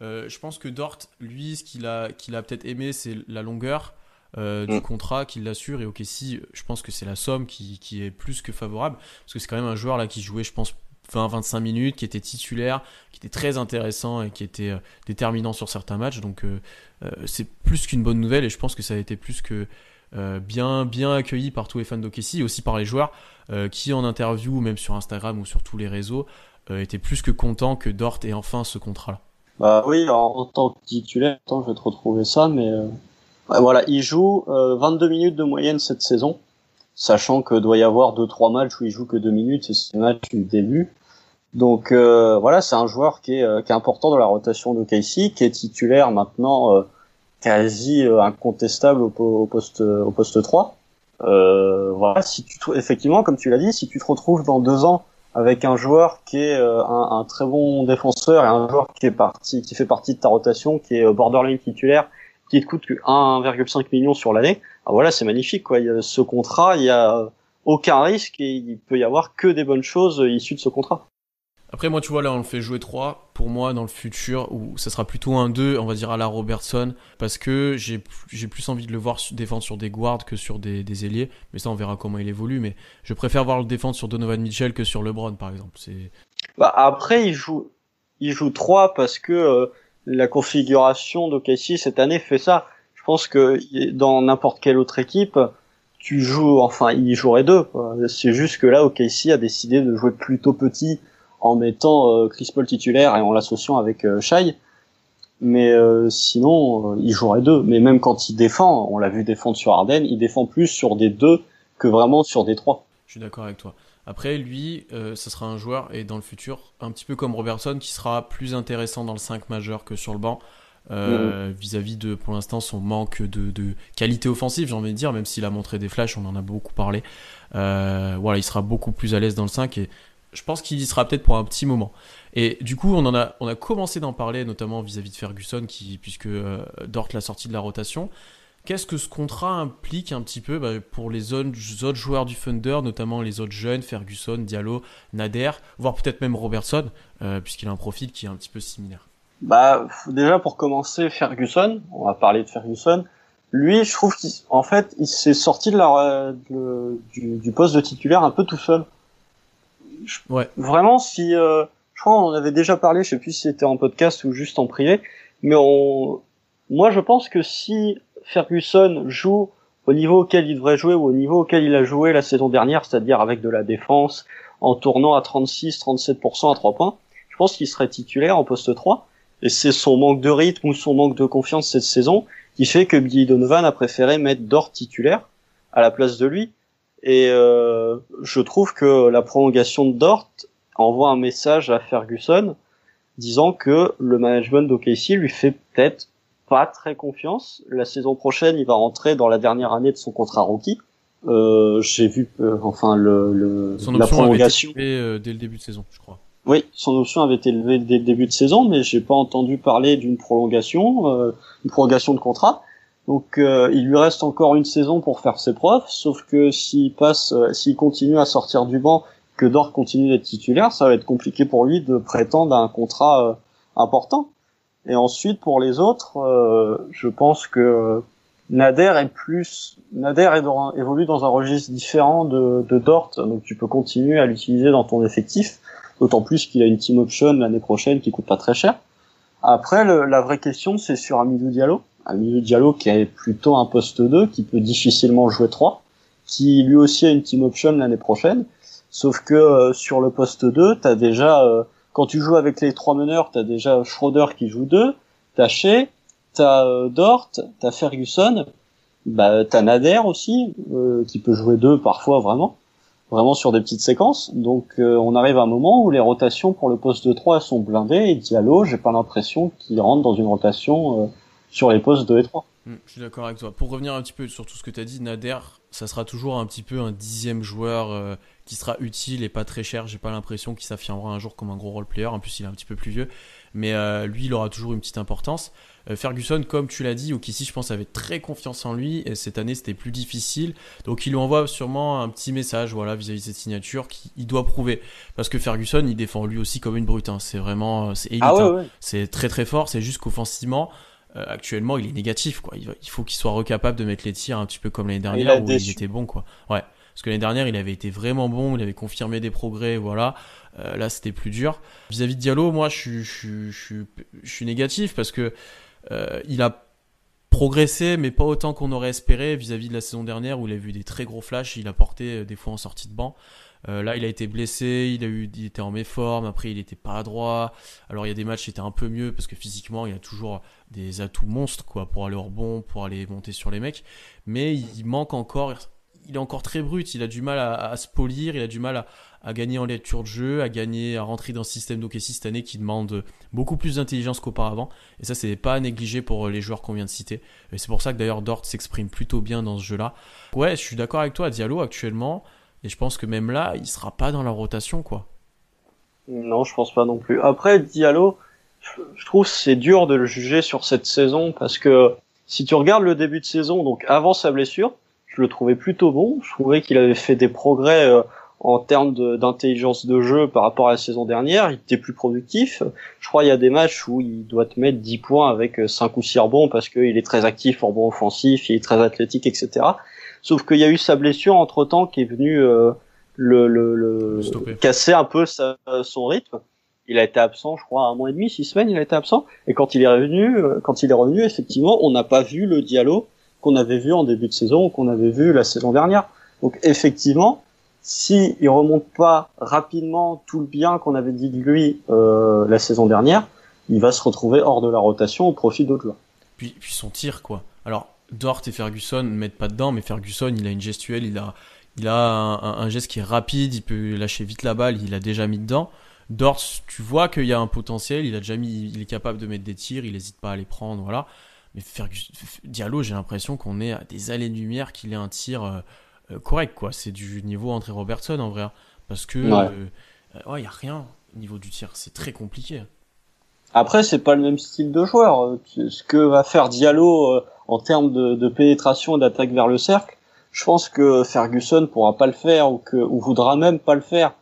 je pense que Dort, lui, ce qu'il a, qu'il a peut-être aimé, c'est la longueur. du mm. contrat qu'il l'assure et ok si je pense que c'est la somme qui, qui, est plus que favorable parce que c'est quand même un joueur là qui jouait je pense 20-25 minutes, qui était titulaire, qui était très intéressant et qui était euh, déterminant sur certains matchs. Donc euh, euh, c'est plus qu'une bonne nouvelle et je pense que ça a été plus que bien, bien accueilli par tous les fans d'Okessi et aussi par les joueurs qui en interview ou même sur Instagram ou sur tous les réseaux étaient plus que contents que Dort ait enfin ce contrat-là. Bah oui, en, tant que titulaire, attends, je vais te retrouver ça, mais voilà, il joue 22 minutes de moyenne cette saison sachant que doit y avoir deux trois matchs où il joue que deux minutes et c'est le match du début. Donc euh, voilà, c'est un joueur qui est, euh, qui important dans la rotation de Casey, qui est titulaire maintenant euh, quasi incontestable au, poste au poste 3. voilà, si tu effectivement, comme tu l'as dit, si tu te retrouves dans deux ans avec un joueur qui est un, très bon défenseur et un joueur qui fait partie de ta rotation, qui est borderline titulaire, qui te coûte que 1,5 million sur l'année, ah, voilà, c'est magnifique quoi. Ce contrat, il y a aucun risque et il peut y avoir que des bonnes choses issues de ce contrat. Après, moi, tu vois, là, on le fait jouer 3. Pour moi, dans le futur, où ça sera plutôt un 2, on va dire à la Robertson, parce que j'ai plus envie de le voir défendre sur des guards que sur des, des, ailiers. Mais ça, on verra comment il évolue. Mais je préfère voir le défendre sur Donovan Mitchell que sur LeBron, par exemple. C'est. Bah, après, il joue, il joue 3 parce que euh, la configuration de Casey cette année fait ça pense que dans n'importe quelle autre équipe, tu joues, enfin, il jouerait deux. C'est juste que là, OKC a décidé de jouer plutôt petit en mettant euh, Chris Paul titulaire et en l'associant avec euh, Shai. Mais euh, sinon, il jouerait deux. Mais même quand il défend, on l'a vu défendre sur Arden, il défend plus sur des deux que vraiment sur des trois. Je suis d'accord avec toi. Après, lui, euh, ce sera un joueur, et dans le futur, un petit peu comme Robertson, qui sera plus intéressant dans le 5 majeur que sur le banc. Euh, mm. vis-à-vis de pour l'instant son manque de, qualité offensive j'ai envie de dire même s'il a montré des flashs on en a beaucoup parlé euh, voilà il sera beaucoup plus à l'aise dans le 5 et je pense qu'il y sera peut-être pour un petit moment et du coup on en a on a commencé d'en parler notamment vis-à-vis de Ferguson qui puisque Dort l'a sorti de la rotation Qu'est-ce que ce contrat implique un petit peu bah, pour les autres, joueurs du Thunder, notamment les autres jeunes, Ferguson, Diallo, Nader, voire peut-être même Robertson, euh, puisqu'il a un profil qui est un petit peu similaire? Bah déjà pour commencer, Ferguson, on va parler de Ferguson. Lui, je trouve qu'en fait, il s'est sorti de la, du, poste de titulaire un peu tout seul. Ouais. Vraiment, si euh, je crois qu'on en avait déjà parlé, je sais plus si c'était en podcast ou juste en privé, mais on, moi je pense que si Ferguson joue au niveau auquel il devrait jouer ou au niveau auquel il a joué la saison dernière, c'est-à-dire avec de la défense, en tournant à 36-37% à 3 points, je pense qu'il serait titulaire en poste 3. Et c'est son manque de rythme ou son manque de confiance cette saison qui fait que Billy Donovan a préféré mettre Dort titulaire à la place de lui. Et euh, je trouve que la prolongation de Dort envoie un message à Ferguson disant que le management d'OKC lui fait peut-être pas très confiance. La saison prochaine, il va rentrer dans la dernière année de son contrat rookie. Euh, j'ai vu, euh, enfin le, le son la prolongation avait été euh, dès le début de saison, je crois. Oui, son option avait été élevée dès le début de saison, mais j'ai pas entendu parler d'une prolongation, euh, une prolongation de contrat. Donc il lui reste encore une saison pour faire ses preuves, sauf que s'il passe, s'il continue à sortir du banc, que Dort continue d'être titulaire, ça va être compliqué pour lui de prétendre à un contrat important. Et ensuite, pour les autres, euh, je pense que Nader est plus Nader évolue dans un registre différent de, de Dort, donc tu peux continuer à l'utiliser dans ton effectif, d'autant plus qu'il a une team option l'année prochaine qui coûte pas très cher. Après, le, la vraie question, c'est sur Amidou Diallo. Amidou Diallo qui est plutôt un poste 2, qui peut difficilement jouer 3, qui lui aussi a une team option l'année prochaine. Sauf que euh, sur le poste 2, tu as déjà euh, quand tu joues avec les trois meneurs, t'as déjà Schroeder qui joue deux, t'as Shea, t'as euh, Dort, t'as Ferguson, bah t'as Nader aussi qui peut jouer deux parfois vraiment, vraiment sur des petites séquences. Donc on arrive à un moment où les rotations pour le poste de 3 sont blindées et Diallo, j'ai pas l'impression qu'il rentre dans une rotation sur les postes 2 et 3. Hmm, je suis d'accord avec toi. Pour revenir un petit peu sur tout ce que tu as dit, Nader, ça sera toujours un petit peu un dixième joueur qui sera utile et pas très cher. J'ai pas l'impression qu'il s'affirmera un jour comme un gros role player. En plus, il est un petit peu plus vieux, mais euh, lui, il aura toujours une petite importance. Euh, Ferguson, comme tu l'as dit, ou qui je pense, avait très confiance en lui. Et cette année, c'était plus difficile. Donc, il lui envoie sûrement un petit message, voilà, vis-à-vis de cette signature, qu'il doit prouver. Parce que Ferguson, il défend lui aussi comme une brute. Hein. C'est vraiment, c'est élite. Ah hein. C'est très très fort. C'est juste qu'offensivement. Euh, actuellement, il est négatif, quoi. Il, faut qu'il soit recapable de mettre les tirs un petit peu comme l'année dernière où il était bon, quoi. Ouais. Parce que l'année dernière, il avait été vraiment bon, il avait confirmé des progrès, voilà. Euh, là, c'était plus dur. Vis-à-vis de Diallo, moi, je, je, je, je, suis négatif parce que euh, il a progressé, mais pas autant qu'on aurait espéré vis-à-vis de la saison dernière où il a vu des très gros flashs. Il a porté euh, des fois en sortie de banc. Là, il a été blessé, il a eu, était en méforme. Après, il était pas droit. Alors, il y a des matchs qui étaient un peu mieux parce que physiquement, il a toujours des atouts monstres quoi pour aller au rebond, pour aller monter sur les mecs. Mais il manque encore il est encore très brut, il a du mal à, se polir, il a du mal à, gagner en lecture de jeu, à gagner, à rentrer dans ce système d'OKC cette année qui demande beaucoup plus d'intelligence qu'auparavant. Et ça, c'est pas à négliger pour les joueurs qu'on vient de citer. Et c'est pour ça que d'ailleurs Dort s'exprime plutôt bien dans ce jeu-là. Ouais, je suis d'accord avec toi, Diallo actuellement, et je pense que même là, il sera pas dans la rotation, quoi. Non, je pense pas non plus. Après, Diallo, je trouve c'est dur de le juger sur cette saison parce que si tu regardes le début de saison, donc avant sa blessure, je le trouvais plutôt bon. Je trouvais qu'il avait fait des progrès euh, en termes d'intelligence de, jeu par rapport à la saison dernière. Il était plus productif. Je crois qu'il y a des matchs où il doit te mettre 10 points avec 5 euh, ou 6 rebonds parce qu'il est très actif en bon offensif, il est très athlétique, etc. Sauf qu'il y a eu sa blessure entre temps qui est venue euh, le, le, le casser un peu sa, son rythme. il a été absent, je crois, un mois et demi, six semaines, il a été absent. Et quand il est revenu, euh, quand il est revenu, effectivement, on n'a pas vu le Diallo qu'on avait vu en début de saison, qu'on avait vu la saison dernière. Donc effectivement, si il remonte pas rapidement tout le bien qu'on avait dit de lui euh, la saison dernière, il va se retrouver hors de la rotation au profit d'autres joueurs. Puis, puis son tir, quoi. Alors, Dort et Ferguson ne mettent pas dedans, mais Ferguson, il a une gestuelle, il a, il a un, geste qui est rapide, il peut lâcher vite la balle, il a déjà mis dedans. Dort, tu vois qu'il y a un potentiel, il a déjà mis, il est capable de mettre des tirs, il n'hésite pas à les prendre, voilà. Mais Ferguson, Diallo, j'ai l'impression qu'on est à des années-lumière qu'il ait un tir euh, euh, correct, quoi. C'est du niveau André Robertson en vrai, parce que ouais, il euh, y a rien au niveau du tir, c'est très compliqué. Après, c'est pas le même style de joueur. Ce que va faire Diallo en termes de, pénétration et d'attaque vers le cercle, je pense que Ferguson pourra pas le faire ou que ou voudra même pas le faire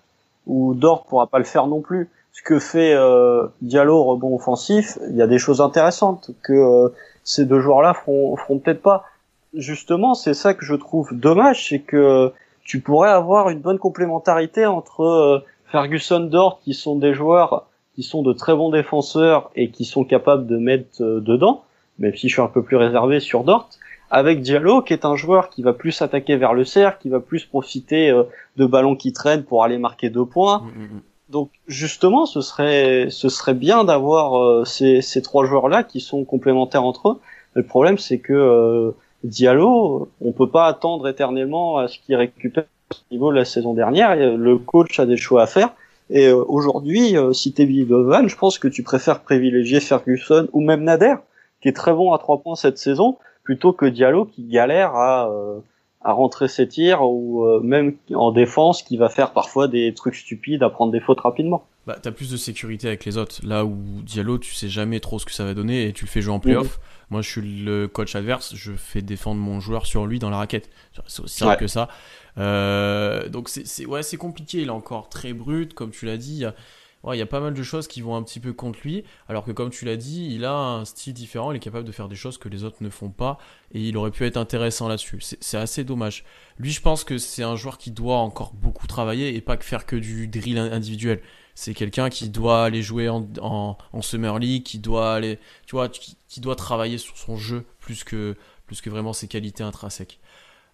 ou Dort pourra pas le faire non plus. Ce que fait euh, Diallo rebond offensif, il y a des choses intéressantes que euh, ces deux joueurs-là feront, feront peut-être pas. Justement, c'est ça que je trouve dommage, c'est que tu pourrais avoir une bonne complémentarité entre euh, Ferguson, Dort, qui sont des joueurs qui sont de très bons défenseurs et qui sont capables de mettre dedans, même si je suis un peu plus réservé sur Dort, avec Diallo qui est un joueur qui va plus attaquer vers le cercle, qui va plus profiter euh, de ballons qui traînent pour aller marquer deux points. Mm, mm, mm. Donc justement, ce serait ce serait bien d'avoir euh, ces, ces trois joueurs-là qui sont complémentaires entre eux. Le problème, c'est que euh, Diallo, on peut pas attendre éternellement à ce qu'il récupère ce niveau de la saison dernière. Le coach a des choix à faire. Et aujourd'hui, si t'es Billy Donovan, je pense que tu préfères privilégier Ferguson ou même Nader, qui est très bon à trois points cette saison, plutôt que Diallo qui galère à, euh, à rentrer ses tirs ou euh, même en défense qui va faire parfois des trucs stupides à prendre des fautes rapidement. Bah, t'as plus de sécurité avec les autres. Là où Diallo, tu sais jamais trop ce que ça va donner et tu le fais jouer en playoff. Moi, je suis le coach adverse, je fais défendre mon joueur sur lui dans la raquette. C'est aussi simple que ça. Euh, donc c'est ouais, c'est compliqué. Il est encore très brut, comme tu l'as dit il y a pas mal de choses qui vont un petit peu contre lui, alors que comme tu l'as dit, il a un style différent, il est capable de faire des choses que les autres ne font pas, et il aurait pu être intéressant là-dessus. C'est assez dommage. Lui, je pense que c'est un joueur qui doit encore beaucoup travailler et pas que faire que du drill individuel. C'est quelqu'un qui doit aller jouer en, en, Summer League, qui doit aller, tu vois, qui, doit travailler sur son jeu plus que, plus que vraiment ses qualités intrinsèques.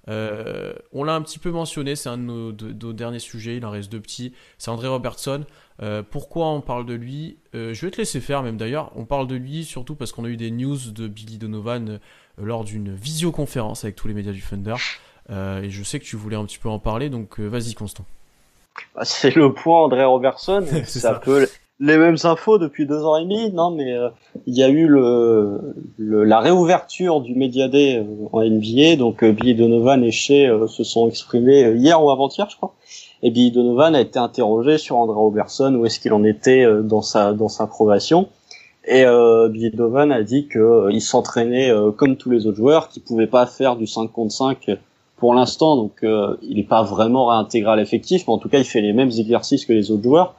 Euh, on l'a un petit peu mentionné, c'est un de nos, de, derniers sujets, il en reste deux petits. C'est André Robertson. Euh, pourquoi on parle de lui? Euh, Je vais te laisser faire même d'ailleurs. On parle de lui surtout parce qu'on a eu des news de Billy Donovan lors d'une visioconférence avec tous les médias du Thunder. et je sais que tu voulais un petit peu en parler, donc vas-y Constant. Bah, c'est le point André Robertson. *laughs* ça, peut les mêmes infos depuis deux ans et demi. Non, mais euh, il y a eu le, la réouverture du Media Day euh, en NBA. Donc euh, Billy Donovan et Shea se sont exprimés hier ou avant-hier, je crois. Et Billy Donovan a été interrogé sur André Robertson, où est-ce qu'il en était dans sa dans sa progression. Et Billy Donovan a dit qu'il s'entraînait comme tous les autres joueurs, qu'il pouvait pas faire du 5 contre 5 pour l'instant. Donc il n'est pas vraiment réintégré à l'effectif, mais en tout cas il fait les mêmes exercices que les autres joueurs.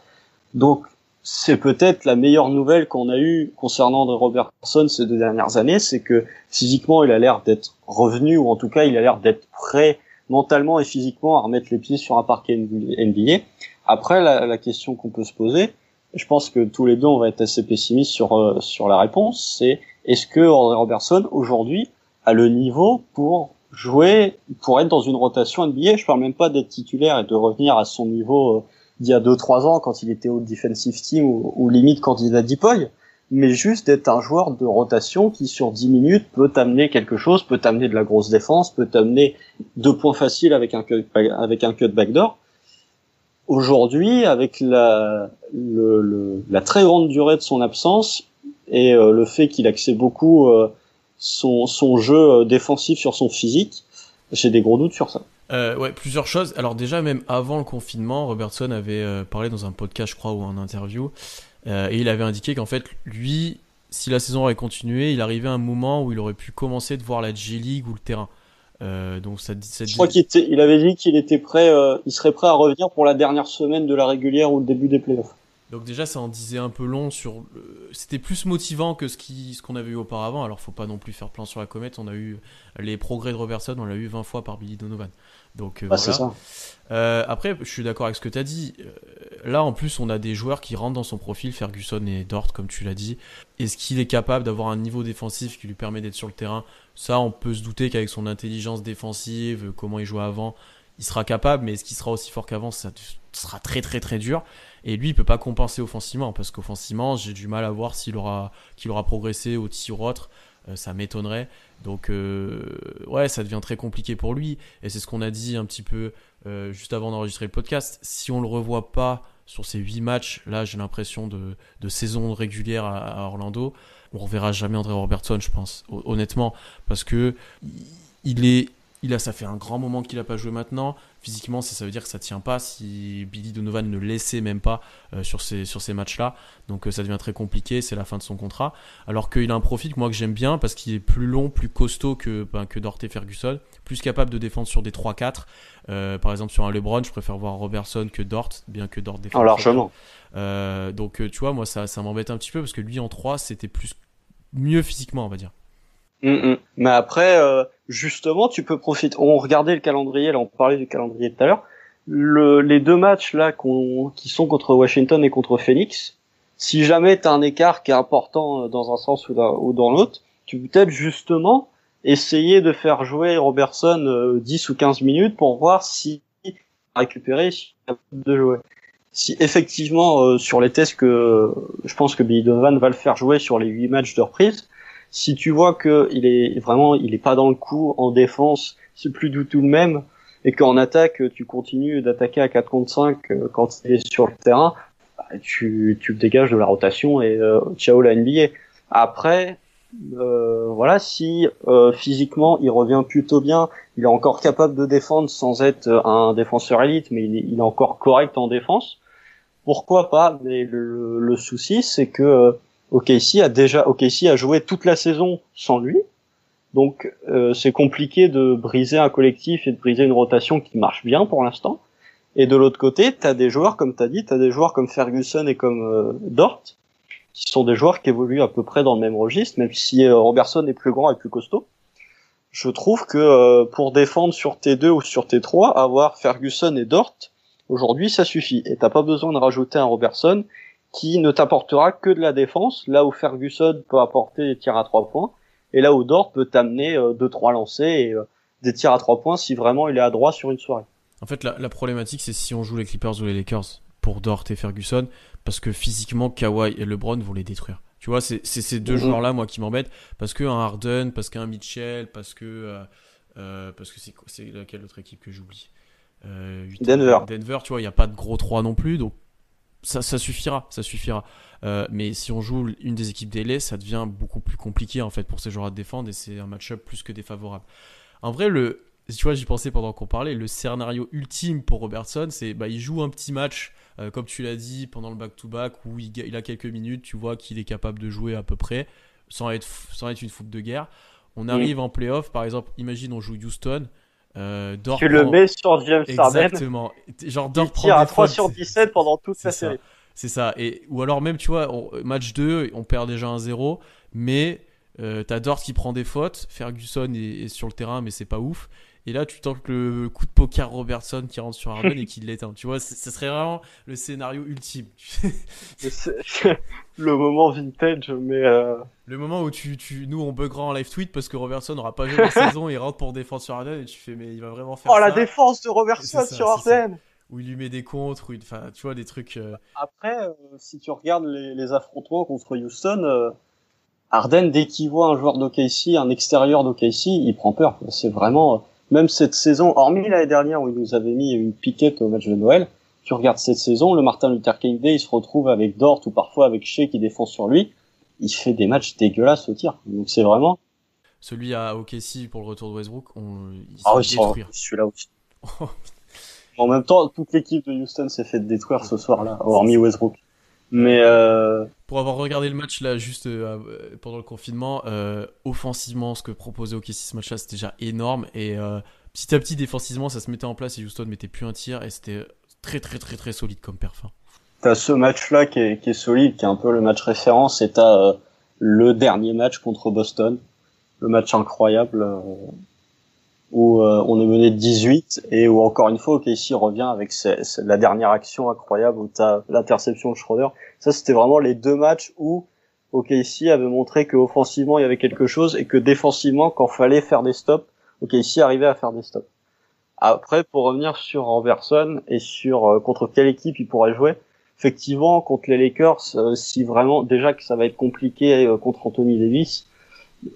Donc c'est peut-être la meilleure nouvelle qu'on a eue concernant André Robertson ces deux dernières années, c'est que physiquement il a l'air d'être revenu, ou en tout cas il a l'air d'être prêt mentalement et physiquement à remettre les pieds sur un parquet NBA. Après, la, question qu'on peut se poser, je pense que tous les deux on va être assez pessimistes sur euh, sur la réponse, c'est est-ce que André Robertson aujourd'hui a le niveau pour jouer, pour être dans une rotation NBA Je parle même pas d'être titulaire et de revenir à son niveau euh, d'il y a 2-3 ans quand il était au defensive team ou, ou limite candidat Dipoy, mais juste d'être un joueur de rotation qui sur 10 minutes peut t'amener quelque chose, peut t'amener de la grosse défense, peut t'amener deux points faciles avec un cut, avec un backdoor. Aujourd'hui, avec la, le, la très grande durée de son absence et euh, le fait qu'il axait beaucoup euh, son, son jeu euh, défensif sur son physique, j'ai des gros doutes sur ça. Euh, ouais, plusieurs choses. Alors déjà, même avant le confinement, Robertson avait euh, parlé dans un podcast, je crois, ou en interview, euh, et il avait indiqué qu'en fait, lui, si la saison avait continué, il arrivait à un moment où il aurait pu commencer de voir la G-League ou le terrain. donc ça, ça, je crois qu'il il avait dit qu'il était prêt, il serait prêt à revenir pour la dernière semaine de la régulière ou le début des playoffs. Donc déjà, ça en disait un peu long sur. C'était plus motivant que ce qui, ce qu'on avait eu auparavant. Alors, faut pas non plus faire plan sur la comète. On a eu les progrès de Robertson, on l'a eu 20 fois par Billy Donovan. Donc euh, voilà. Euh, après, je suis d'accord avec ce que tu as dit. Euh, là, en plus, on a des joueurs qui rentrent dans son profil, Ferguson et Dort, comme tu l'as dit. Est-ce qu'il est capable d'avoir un niveau défensif qui lui permet d'être sur le terrain? Ça, on peut se douter qu'avec son intelligence défensive, comment il jouait avant, il sera capable. Mais est-ce qu'il sera aussi fort qu'avant? Ça sera très très très dur. Et lui, il peut pas compenser offensivement parce qu'offensivement, j'ai du mal à voir s'il aura, qu'il aura progressé au tir autre. ça m'étonnerait. Donc euh, ouais, ça devient très compliqué pour lui. Et c'est ce qu'on a dit un petit peu euh, juste avant d'enregistrer le podcast. Si on le revoit pas sur ces 8 matchs, là j'ai l'impression de, de, saison régulière à, Orlando, on reverra jamais André Robertson, je pense, honnêtement, parce que il est il a, ça fait un grand moment qu'il n'a pas joué maintenant. Physiquement, ça, veut dire que ça tient pas si Billy Donovan ne laissait même pas euh, sur ces, sur ces matchs-là. Donc euh, ça devient très compliqué, c'est la fin de son contrat. Alors qu'il a un profil que moi que j'aime bien parce qu'il est plus long, plus costaud que, ben, que Dort et Ferguson, plus capable de défendre sur des 3-4. Euh, par exemple, sur un LeBron, je préfère voir Robertson que Dort, bien que Dort défende. Ah, largement. donc tu vois, moi ça, ça m'embête un petit peu parce que lui en 3, c'était plus mieux physiquement, on va dire. Mm, mm. Mais après, euh, justement, tu peux profiter. On regardait le calendrier, là, on parlait du calendrier tout à l'heure. Le, les deux matchs là qui sont contre Washington et contre Phoenix, si jamais tu as un écart qui est important euh, dans un sens ou dans, l'autre, tu peux peut-être justement essayer de faire jouer Robertson 10 euh, ou 15 minutes pour voir si récupérer si de jouer. Si effectivement sur les tests que je pense que Billy Donovan va le faire jouer sur les 8 matchs de reprise, si tu vois que il est vraiment, il est pas dans le coup en défense, c'est plus du tout le même, et qu'en attaque, tu continues d'attaquer à 4 contre 5 euh, quand il est sur le terrain, bah, tu, tu dégages de la rotation et euh, ciao la NBA. Après, euh, voilà, si euh, physiquement il revient plutôt bien, il est encore capable de défendre sans être un défenseur élite, mais il est, il est encore correct en défense. Pourquoi pas Mais le, le souci, c'est que OKC a déjà OKC a joué toute la saison sans lui. Donc euh, c'est compliqué de briser un collectif et de briser une rotation qui marche bien pour l'instant. Et de l'autre côté, tu as des joueurs comme tu as dit, tu as des joueurs comme Ferguson et comme euh, Dort qui sont des joueurs qui évoluent à peu près dans le même registre même si euh, Robertson est plus grand et plus costaud. Je trouve que pour défendre sur T2 ou sur T3, avoir Ferguson et Dort aujourd'hui ça suffit et t'as pas besoin de rajouter un Robertson qui ne t'apportera que de la défense, là où Ferguson peut apporter des tirs à trois points, et là où Dort peut t'amener euh, deux trois lancers et euh, des tirs à trois points si vraiment il est à droit sur une soirée. En fait, la, problématique, c'est si on joue les Clippers ou les Lakers pour Dort et Ferguson, parce que physiquement, Kawhi et LeBron vont les détruire. Tu vois, c'est ces deux mhm. joueurs-là, moi, qui m'embêtent, parce qu'un Harden, parce qu'un Mitchell, parce que euh, parce que c'est laquelle autre équipe que j'oublie? Denver. Denver, tu vois, il n'y a pas de gros 3 non plus, donc ça, suffira, ça suffira. Euh, mais si on joue une des équipes des ça devient beaucoup plus compliqué en fait pour ces joueurs à défendre et c'est un match-up plus que défavorable. En vrai, le, tu vois, j'y pensais pendant qu'on parlait, le scénario ultime pour Robertson, c'est bah, il joue un petit match, euh, comme tu l'as dit, pendant le back-to-back, où il, a quelques minutes, tu vois qu'il est capable de jouer à peu près, sans être, sans être une foupe de guerre. On arrive en playoff, par exemple, imagine on joue Houston, euh, tu le mets sur James Harden. Exactement. Genre Dort il tire à 3 sur 17 pendant toute sa série. C'est ça. Et, ou alors même, tu vois, match 2, on perd déjà un 0, mais euh, t'as Dort qui prend des fautes, Ferguson est, sur le terrain, mais c'est pas ouf. Et là, tu tentes le coup de poker Robertson qui rentre sur Harden et qui *laughs* l'éteint. Tu vois, ce serait vraiment le scénario ultime. *laughs* *laughs* le moment vintage, mais. Euh... Le moment où tu, tu, nous on buggera en live tweet parce que Robertson n'aura pas joué la saison, il rentre pour défendre sur Harden et tu fais, mais il va vraiment faire. Oh, la défense de Robertson sur Harden! Où il lui met des contres, où enfin, tu vois, des trucs. Euh, Après, euh, si tu regardes les, les, affrontements contre Houston, euh, Harden, dès qu'il voit un joueur d'OKC, un extérieur d'OKC, il prend peur. C'est vraiment même cette saison, hormis l'année dernière où il nous avait mis une piquette au match de Noël, tu regardes cette saison, le Martin Luther King Day, il se retrouve avec Dort ou parfois avec Shea qui défend sur lui. Il fait des matchs dégueulasses au tir. Donc c'est vraiment. Celui à OKC pour le retour de Westbrook, on, il ah oui, détruire. Celui-là aussi. *laughs* en même temps, toute l'équipe de Houston s'est fait détruire ce soir-là, hormis Westbrook. Mais euh... pour avoir regardé le match là juste euh, pendant le confinement, euh, offensivement, ce que proposait OKC ce match-là, c'était déjà énorme et euh, petit à petit défensivement, ça se mettait en place et Houston mettait plus un tir et c'était très très très très solide comme perf. Hein. t'as ce match-là qui est, qui est solide, qui est un peu le match référence, et t'as euh, le dernier match contre Boston, le match incroyable euh, où euh, on est mené de 18 et où encore une fois OKC revient avec la dernière action incroyable où t'as l'interception de Schroeder. Ça c'était vraiment les deux matchs où OKC avait montré qu'offensivement il y avait quelque chose et que défensivement quand fallait faire des stops, OKC arrivait à faire des stops. Après pour revenir sur Anderson et sur contre quelle équipe il pourrait jouer, effectivement, contre les Lakers, euh, si vraiment déjà que ça va être compliqué euh, contre Anthony Davis,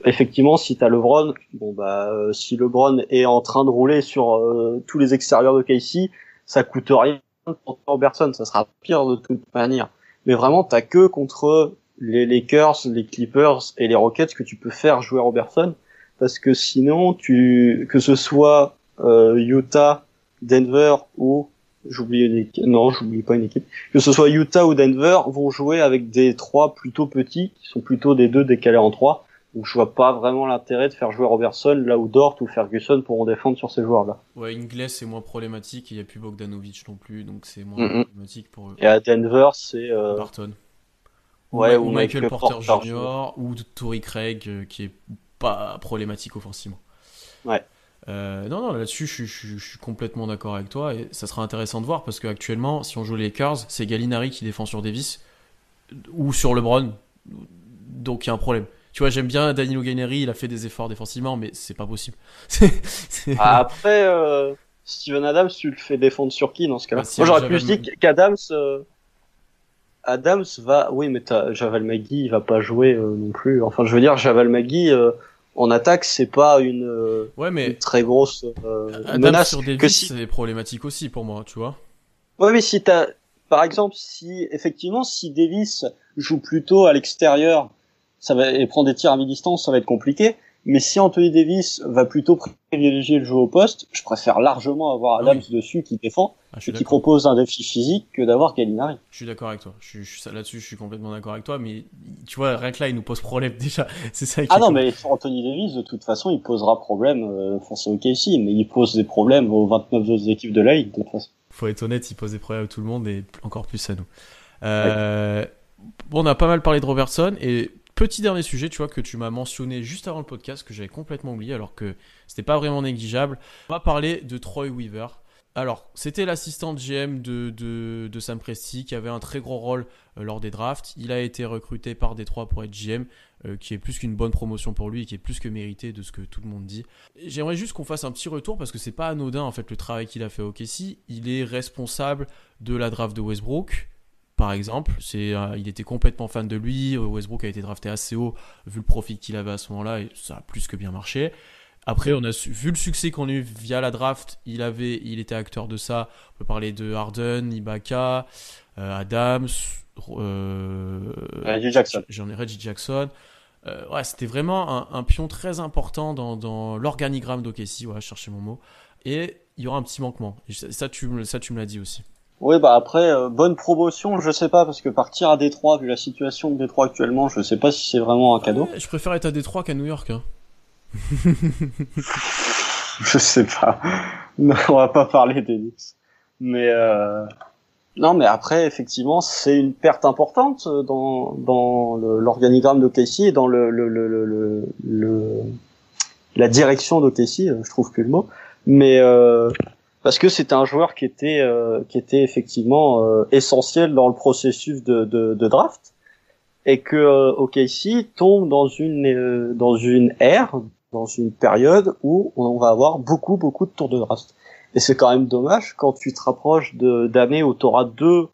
effectivement, si t'as LeBron, bon bah euh, si LeBron est en train de rouler sur tous les extérieurs de Casey, ça coûte rien pour Robertson, ça sera pire de toute manière. Mais vraiment, t'as que contre les Lakers, les Clippers et les Rockets que tu peux faire jouer Robertson, parce que sinon, tu que ce soit Utah, Denver ou j'oublie une équipe, non, j'oublie pas une équipe, que ce soit Utah ou Denver, vont jouer avec des trois plutôt petits, qui sont plutôt des deux décalés en trois. Donc je vois pas vraiment l'intérêt de faire jouer Robertson là où Dort ou Ferguson pourront défendre sur ces joueurs-là. Ouais, Ingles c'est moins problématique, il n'y a plus Bogdanovic non plus, donc c'est moins problématique pour eux. Et à Denver c'est... Euh... Barton. Ouais, ou, Michael, Porter, Jr. ou Tory Craig euh, qui est pas problématique offensivement. Ouais. Euh, non, non, là-dessus, je, suis complètement d'accord avec toi. Et ça sera intéressant de voir parce qu'actuellement, si on joue les Lakers, c'est Gallinari qui défend sur Davis ou sur LeBron. Donc il y a un problème. Tu vois, j'aime bien Danilo Gallinari, il a fait des efforts défensivement, mais c'est pas possible. *laughs* Ah, après, euh, Steven Adams, tu le fais défendre sur qui dans ce cas-là bah, Moi, j'aurais plus dit qu'Adams. Euh, Adams va. Oui, mais Javal Magui, il va pas jouer non plus. Enfin, je veux dire, Javal Magui en attaque, c'est pas une, euh, ouais, mais très grosse euh, menace. Sur que si... c'est problématique aussi pour moi, tu vois. Ouais, mais si t'as, par exemple, si effectivement, si Davis joue plutôt à l'extérieur, ça va et prend des tirs à mi-distance, ça va être compliqué. Mais si Anthony Davis va plutôt privilégier le jeu au poste, je préfère largement avoir Adams dessus qui défend ah, et qui propose un défi physique que d'avoir Gallinari. Je suis d'accord avec toi. Je, je, Là-dessus, je suis complètement d'accord avec toi. Mais tu vois, rien que là, il nous pose problème *laughs* déjà. C'est ça. ah non, mais Anthony Davis, de toute façon, il posera problème face au KC, mais il pose des problèmes aux 29 autres équipes de la ligue de toute façon. Faut être honnête, il pose des problèmes à tout le monde et encore plus à nous. Euh, bon, on a pas mal parlé de Robertson et Petit dernier sujet, tu vois, que tu m'as mentionné juste avant le podcast, que j'avais complètement oublié, alors que c'était pas vraiment négligeable. On va parler de Troy Weaver. Alors, c'était l'assistant GM de, de, Sam Presti qui avait un très gros rôle euh, lors des drafts. Il a été recruté par Détroit pour être GM, euh, qui est plus qu'une bonne promotion pour lui et qui est plus que mérité de ce que tout le monde dit. J'aimerais juste qu'on fasse un petit retour parce que c'est pas anodin en fait le travail qu'il a fait au Kessie. Il est responsable de la draft de Westbrook par exemple. C'est, euh, il était complètement fan de lui. Westbrook a été drafté assez haut vu le profit qu'il avait à ce moment-là et ça a plus que bien marché. Après, on a vu le succès qu'on a eu via la draft. Il avait, il était acteur de ça. On peut parler de Harden, Ibaka, euh, Adams, euh, Reggie Jackson. J'en ai Reggie Jackson. ouais, c'était vraiment un, pion très important dans, l'organigramme d'OKC. Ouais, chercher mon mot. Et il y aura un petit manquement. ça, tu, ça, tu me l'as dit aussi. Oui, bah après, euh, bonne promotion, je sais pas, parce que partir à Détroit, vu la situation de Détroit actuellement, je sais pas si c'est vraiment un cadeau. je préfère être à Détroit qu'à New York. Hein. *laughs* je sais pas. Non, on va pas parler des Mais euh... non, mais après, effectivement, c'est une perte importante dans, dans l'organigramme de Casey et dans le, le, le, le, le la direction de Casey, je trouve plus le mot. Mais euh, parce que c'était un joueur qui était euh, qui était effectivement euh, essentiel dans le processus de, de, de draft. Et que euh, OKC tombe dans une euh, dans une ère dans une période où on va avoir beaucoup beaucoup de tours de draft. Et c'est quand même dommage quand tu te rapproches d'années où tu auras deux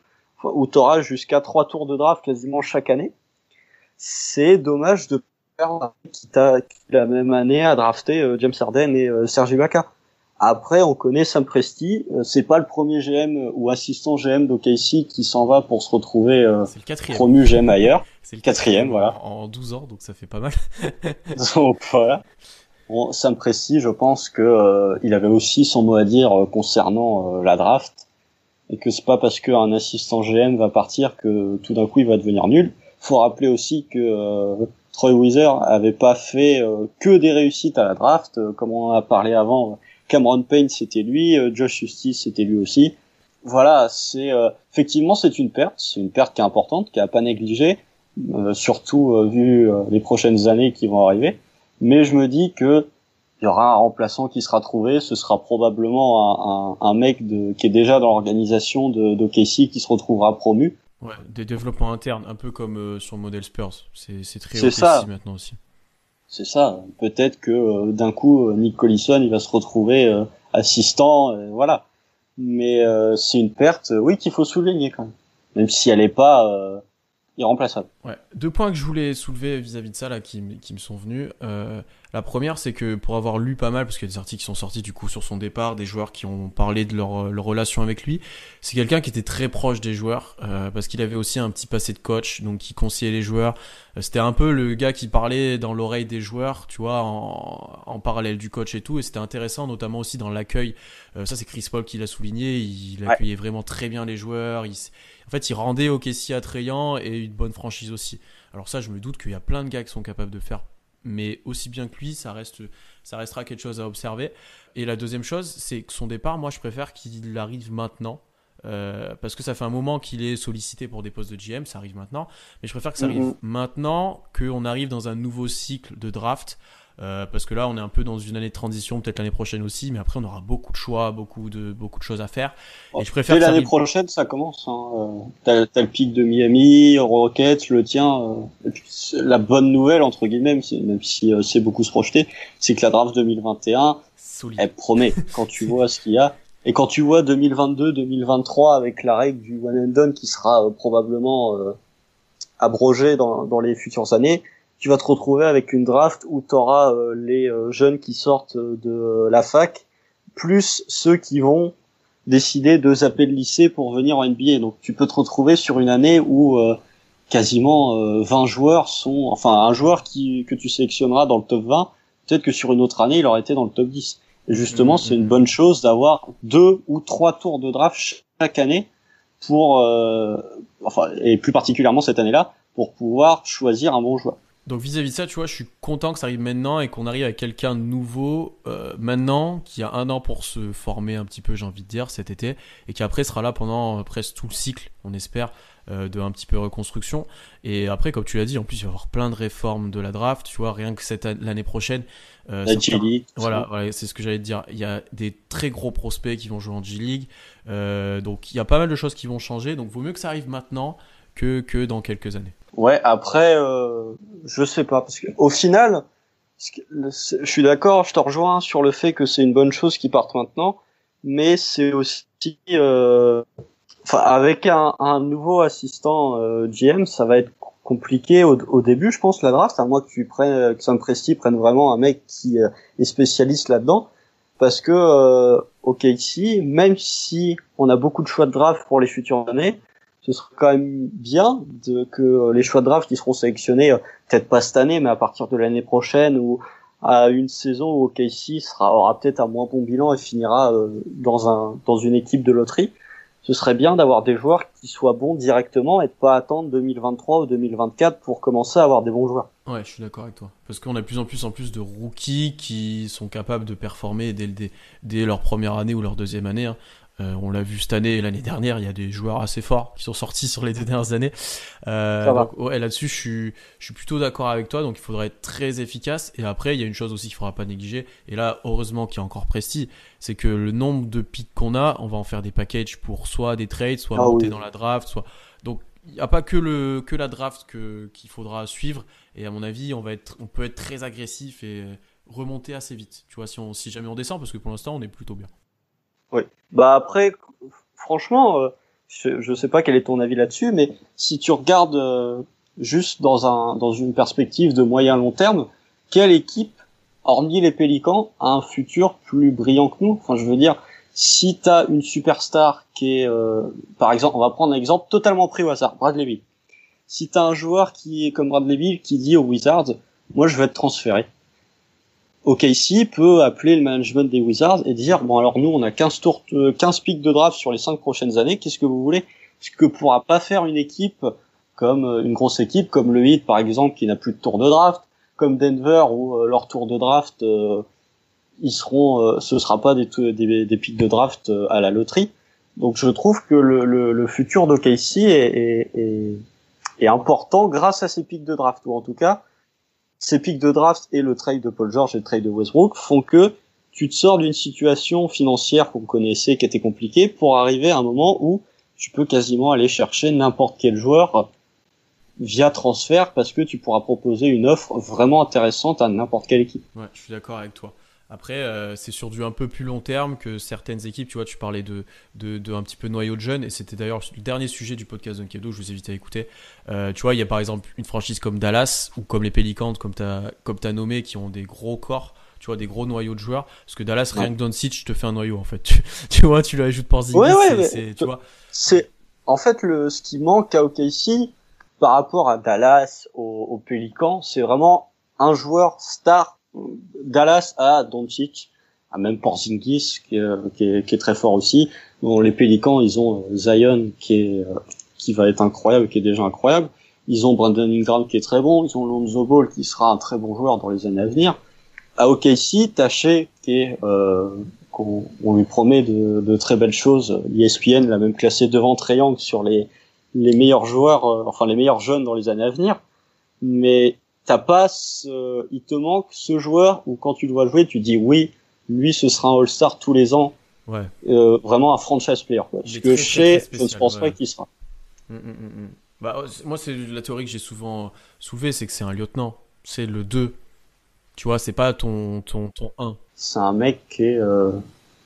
où tu auras jusqu'à trois tours de draft quasiment chaque année. C'est dommage de perdre qui t'a la même année à drafter James Harden et Serge Ibaka après, on connaît Sam Presti. Euh, c'est pas le premier GM ou assistant GM d'OKC qui s'en va pour se retrouver euh, promu GM ailleurs. C'est le quatrième, voilà. En 12 ans, donc ça fait pas mal. *laughs* *laughs* donc voilà. Bon, Sam Presti, je pense que euh, il avait aussi son mot à dire concernant la draft et que c'est pas parce qu'un assistant GM va partir que tout d'un coup il va devenir nul. Faut rappeler aussi que Troy Weiser avait pas fait que des réussites à la draft, comme on en a parlé avant Cameron Payne, c'était lui. Euh, Josh Justice, c'était lui aussi. voilà, c'est effectivement c'est une perte, c'est une perte qui est importante, qui a pas négligé, surtout vu les prochaines années qui vont arriver. Mais je me dis que il y aura un remplaçant qui sera trouvé. Ce sera probablement un, un, mec de, qui est déjà dans l'organisation de, de qui se retrouvera promu. Ouais, des développements internes, un peu comme euh, sur le modèle Spurs. C'est très OKC ça. maintenant aussi. C'est ça. Peut-être que euh, d'un coup, euh, Nick Collison, il va se retrouver assistant, voilà. Mais c'est une perte, oui, qu'il faut souligner quand même. Même si elle n'est pas irremplaçable. Ouais. Deux points que je voulais soulever vis-à-vis de ça là, qui, qui me sont venus. Euh, la première, c'est que pour avoir lu pas mal, parce qu'il y a des articles qui sont sortis du coup sur son départ, des joueurs qui ont parlé de leur, leur relation avec lui, c'est quelqu'un qui était très proche des joueurs, euh, parce qu'il avait aussi un petit passé de coach, donc qui conseillait les joueurs. Euh, c'était un peu le gars qui parlait dans l'oreille des joueurs, tu vois, en, en, parallèle du coach et tout, et c'était intéressant, notamment aussi dans l'accueil. Euh, ça, c'est Chris Paul qui l'a souligné, il, accueillait vraiment très bien les joueurs. Il, en fait, il rendait OKC attrayant et une bonne franchise aussi. Alors ça, je me doute qu'il y a plein de gars qui sont capables de faire mais aussi bien que lui, ça, reste, ça restera quelque chose à observer. Et la deuxième chose, c'est que son départ, moi je préfère qu'il arrive maintenant. Euh, parce que ça fait un moment qu'il est sollicité pour des postes de GM, ça arrive maintenant. Mais je préfère que ça arrive mm-hmm. maintenant qu'on arrive dans un nouveau cycle de draft euh, parce que là, on est un peu dans une année de transition, peut-être l'année prochaine aussi, mais après, on aura beaucoup de choix, beaucoup de, beaucoup de choses à faire. et je préfère. l'année prochaine, ça commence. Hein. Euh, t'as, le pic de Miami, Rockets, le tien. Euh, la bonne nouvelle entre guillemets, même si c'est beaucoup se projeter, c'est que la draft 2021, elle promet. quand tu vois ce qu'il y a. Et quand tu vois 2022-2023 avec la règle du one and done qui sera probablement abrogée dans, dans les futures années, tu vas te retrouver avec une draft où tu auras euh, les euh, jeunes qui sortent de la fac, plus ceux qui vont décider de zapper le lycée pour venir en NBA. Donc tu peux te retrouver sur une année où euh, quasiment 20 joueurs sont... Enfin, un joueur qui, que tu sélectionneras dans le top 20, peut-être que sur une autre année, il aurait été dans le top 10. Et justement, c'est une bonne chose d'avoir deux ou trois tours de draft chaque année pour... enfin, et plus particulièrement cette année-là, pour pouvoir choisir un bon joueur. Donc vis-à-vis de ça, tu vois, je suis content que ça arrive maintenant et qu'on arrive à quelqu'un de nouveau euh, maintenant, qui a un an pour se former un petit peu, j'ai envie de dire, cet été, et qui après sera là pendant euh, presque tout le cycle, on espère, euh, de un petit peu reconstruction. Et après, comme tu l'as dit, en plus il va y avoir plein de réformes de la draft, tu vois, rien que cette l'année prochaine. Euh, la G-League. Voilà, voilà c'est ce que j'allais te dire. Il y a des très gros prospects qui vont jouer en G-League, donc il y a pas mal de choses qui vont changer. Donc vaut mieux que ça arrive maintenant que que dans quelques années. Ouais, après, euh, je sais pas, parce que au final, je suis d'accord, je te rejoins sur le fait que c'est une bonne chose qu'ils partent maintenant, mais c'est aussi, euh, enfin, avec un, un, nouveau assistant euh, GM, ça va être compliqué au, au, début, je pense, la draft, à moins que tu prennes, que Sam Presti prenne vraiment un mec qui euh, est spécialiste là-dedans, parce que euh, ok ici, même si on a beaucoup de choix de draft pour les futures années, ce serait quand même bien de, que les choix de draft qui seront sélectionnés, euh, peut-être pas cette année, mais à partir de l'année prochaine ou à une saison où OKC aura peut-être un moins bon bilan et finira euh, dans un dans une équipe de loterie. Ce serait bien d'avoir des joueurs qui soient bons directement et de pas attendre 2023 ou 2024 pour commencer à avoir des bons joueurs. Ouais, je suis d'accord avec toi. Parce qu'on a de plus en plus en plus de rookies qui sont capables de performer dès, dès, dès leur première année ou leur deuxième année. Hein. Euh, on l'a vu cette année et l'année dernière, il y a des joueurs assez forts qui sont sortis sur les deux dernières années. Euh, donc, ouais, là-dessus, je suis, je suis plutôt d'accord avec toi. Donc, il faudrait être très efficace. Et après, il y a une chose aussi qu'il faudra pas négliger. Et là, heureusement qu'il y a encore Presti, c'est que le nombre de pics qu'on a, on va en faire des packages pour soit des trades, soit ah monter dans la draft, soit. Donc, il n'y a pas que le que la draft qu'il faudra suivre. Et à mon avis, on va être, on peut être très agressif et remonter assez vite. Tu vois, si on, si jamais on descend, parce que pour l'instant, on est plutôt bien. Oui. Bah après, franchement, euh, je, je sais pas quel est ton avis là-dessus, mais si tu regardes euh, juste dans un dans une perspective de moyen long terme, quelle équipe, hormis les Pélicans, a un futur plus brillant que nous? Enfin, je veux dire, si tu as une superstar qui est, euh, par exemple, on va prendre un exemple totalement pris au hasard, Bradley Bill. Si tu as un joueur qui est comme Bradley Bill qui dit aux Wizards, moi je vais être transféré OKC peut appeler le management des Wizards et dire bon alors nous on a 15 tours 15 pics de draft sur les 5 prochaines années, qu'est-ce que vous voulez? Ce que pourra pas faire une équipe comme euh, une grosse équipe comme le Heat par exemple qui n'a plus de tour de draft, comme Denver où euh, leur tour de draft euh, ils seront ce sera pas des, des, des pics de draft à la loterie. Donc je trouve que le, le, le futur d'OKC est, est, est, important grâce à ces pics de draft, ou en tout cas, ces pics de draft et le trade de Paul George et le trade de Westbrook font que tu te sors d'une situation financière qu'on connaissait qui était compliquée pour arriver à un moment où tu peux quasiment aller chercher n'importe quel joueur via transfert parce que tu pourras proposer une offre vraiment intéressante à n'importe quelle équipe. Ouais, je suis d'accord avec toi. Après, euh, c'est sur du un peu plus long terme que certaines équipes. Tu vois, tu parlais de, de, un petit peu noyau de jeunes, et c'était d'ailleurs le dernier sujet du podcast Dunkebdo, je vous invite à écouter. Euh, tu vois, il y a par exemple une franchise comme Dallas, ou comme les Pelicans, comme tu as, comme as nommé, qui ont des gros corps, tu vois, des gros noyaux de joueurs. Parce que Dallas, rien que Doncic te fait un noyau, en fait. *laughs* Tu, vois, tu l'ajoutes pour Ziggy, c'est, tu vois. C'est, en fait, le, ce qui manque à OKC, par rapport à Dallas, aux, aux Pelicans, c'est vraiment un joueur star Dallas a Doncic, a même Porzingis qui, qui, est, qui, est, très fort aussi. Bon, les Pélicans, ils ont euh, Zion qui est euh, qui va être incroyable, qui est déjà incroyable. Ils ont Brandon Ingram qui est très bon. Ils ont Lonzo Ball qui sera un très bon joueur dans les années à venir. À OKC, Taché qui est euh, on lui promet de, de, très belles choses. ESPN l'a même classé devant Triangle sur les les meilleurs joueurs, euh, enfin les meilleurs jeunes dans les années à venir. Mais t'as pas ce, il te manque ce joueur où quand tu dois jouer, tu dis oui, lui ce sera un All-Star tous les ans. Ouais. Euh, vraiment un franchise player. Quoi. Parce que chez, je ne pense pas qu'il sera. Hum, hum, hum, bah, moi, c'est la théorie que j'ai souvent soulevée, c'est que c'est un lieutenant. C'est le 2. Tu vois, c'est pas ton, ton, ton 1. C'est un mec qui est euh,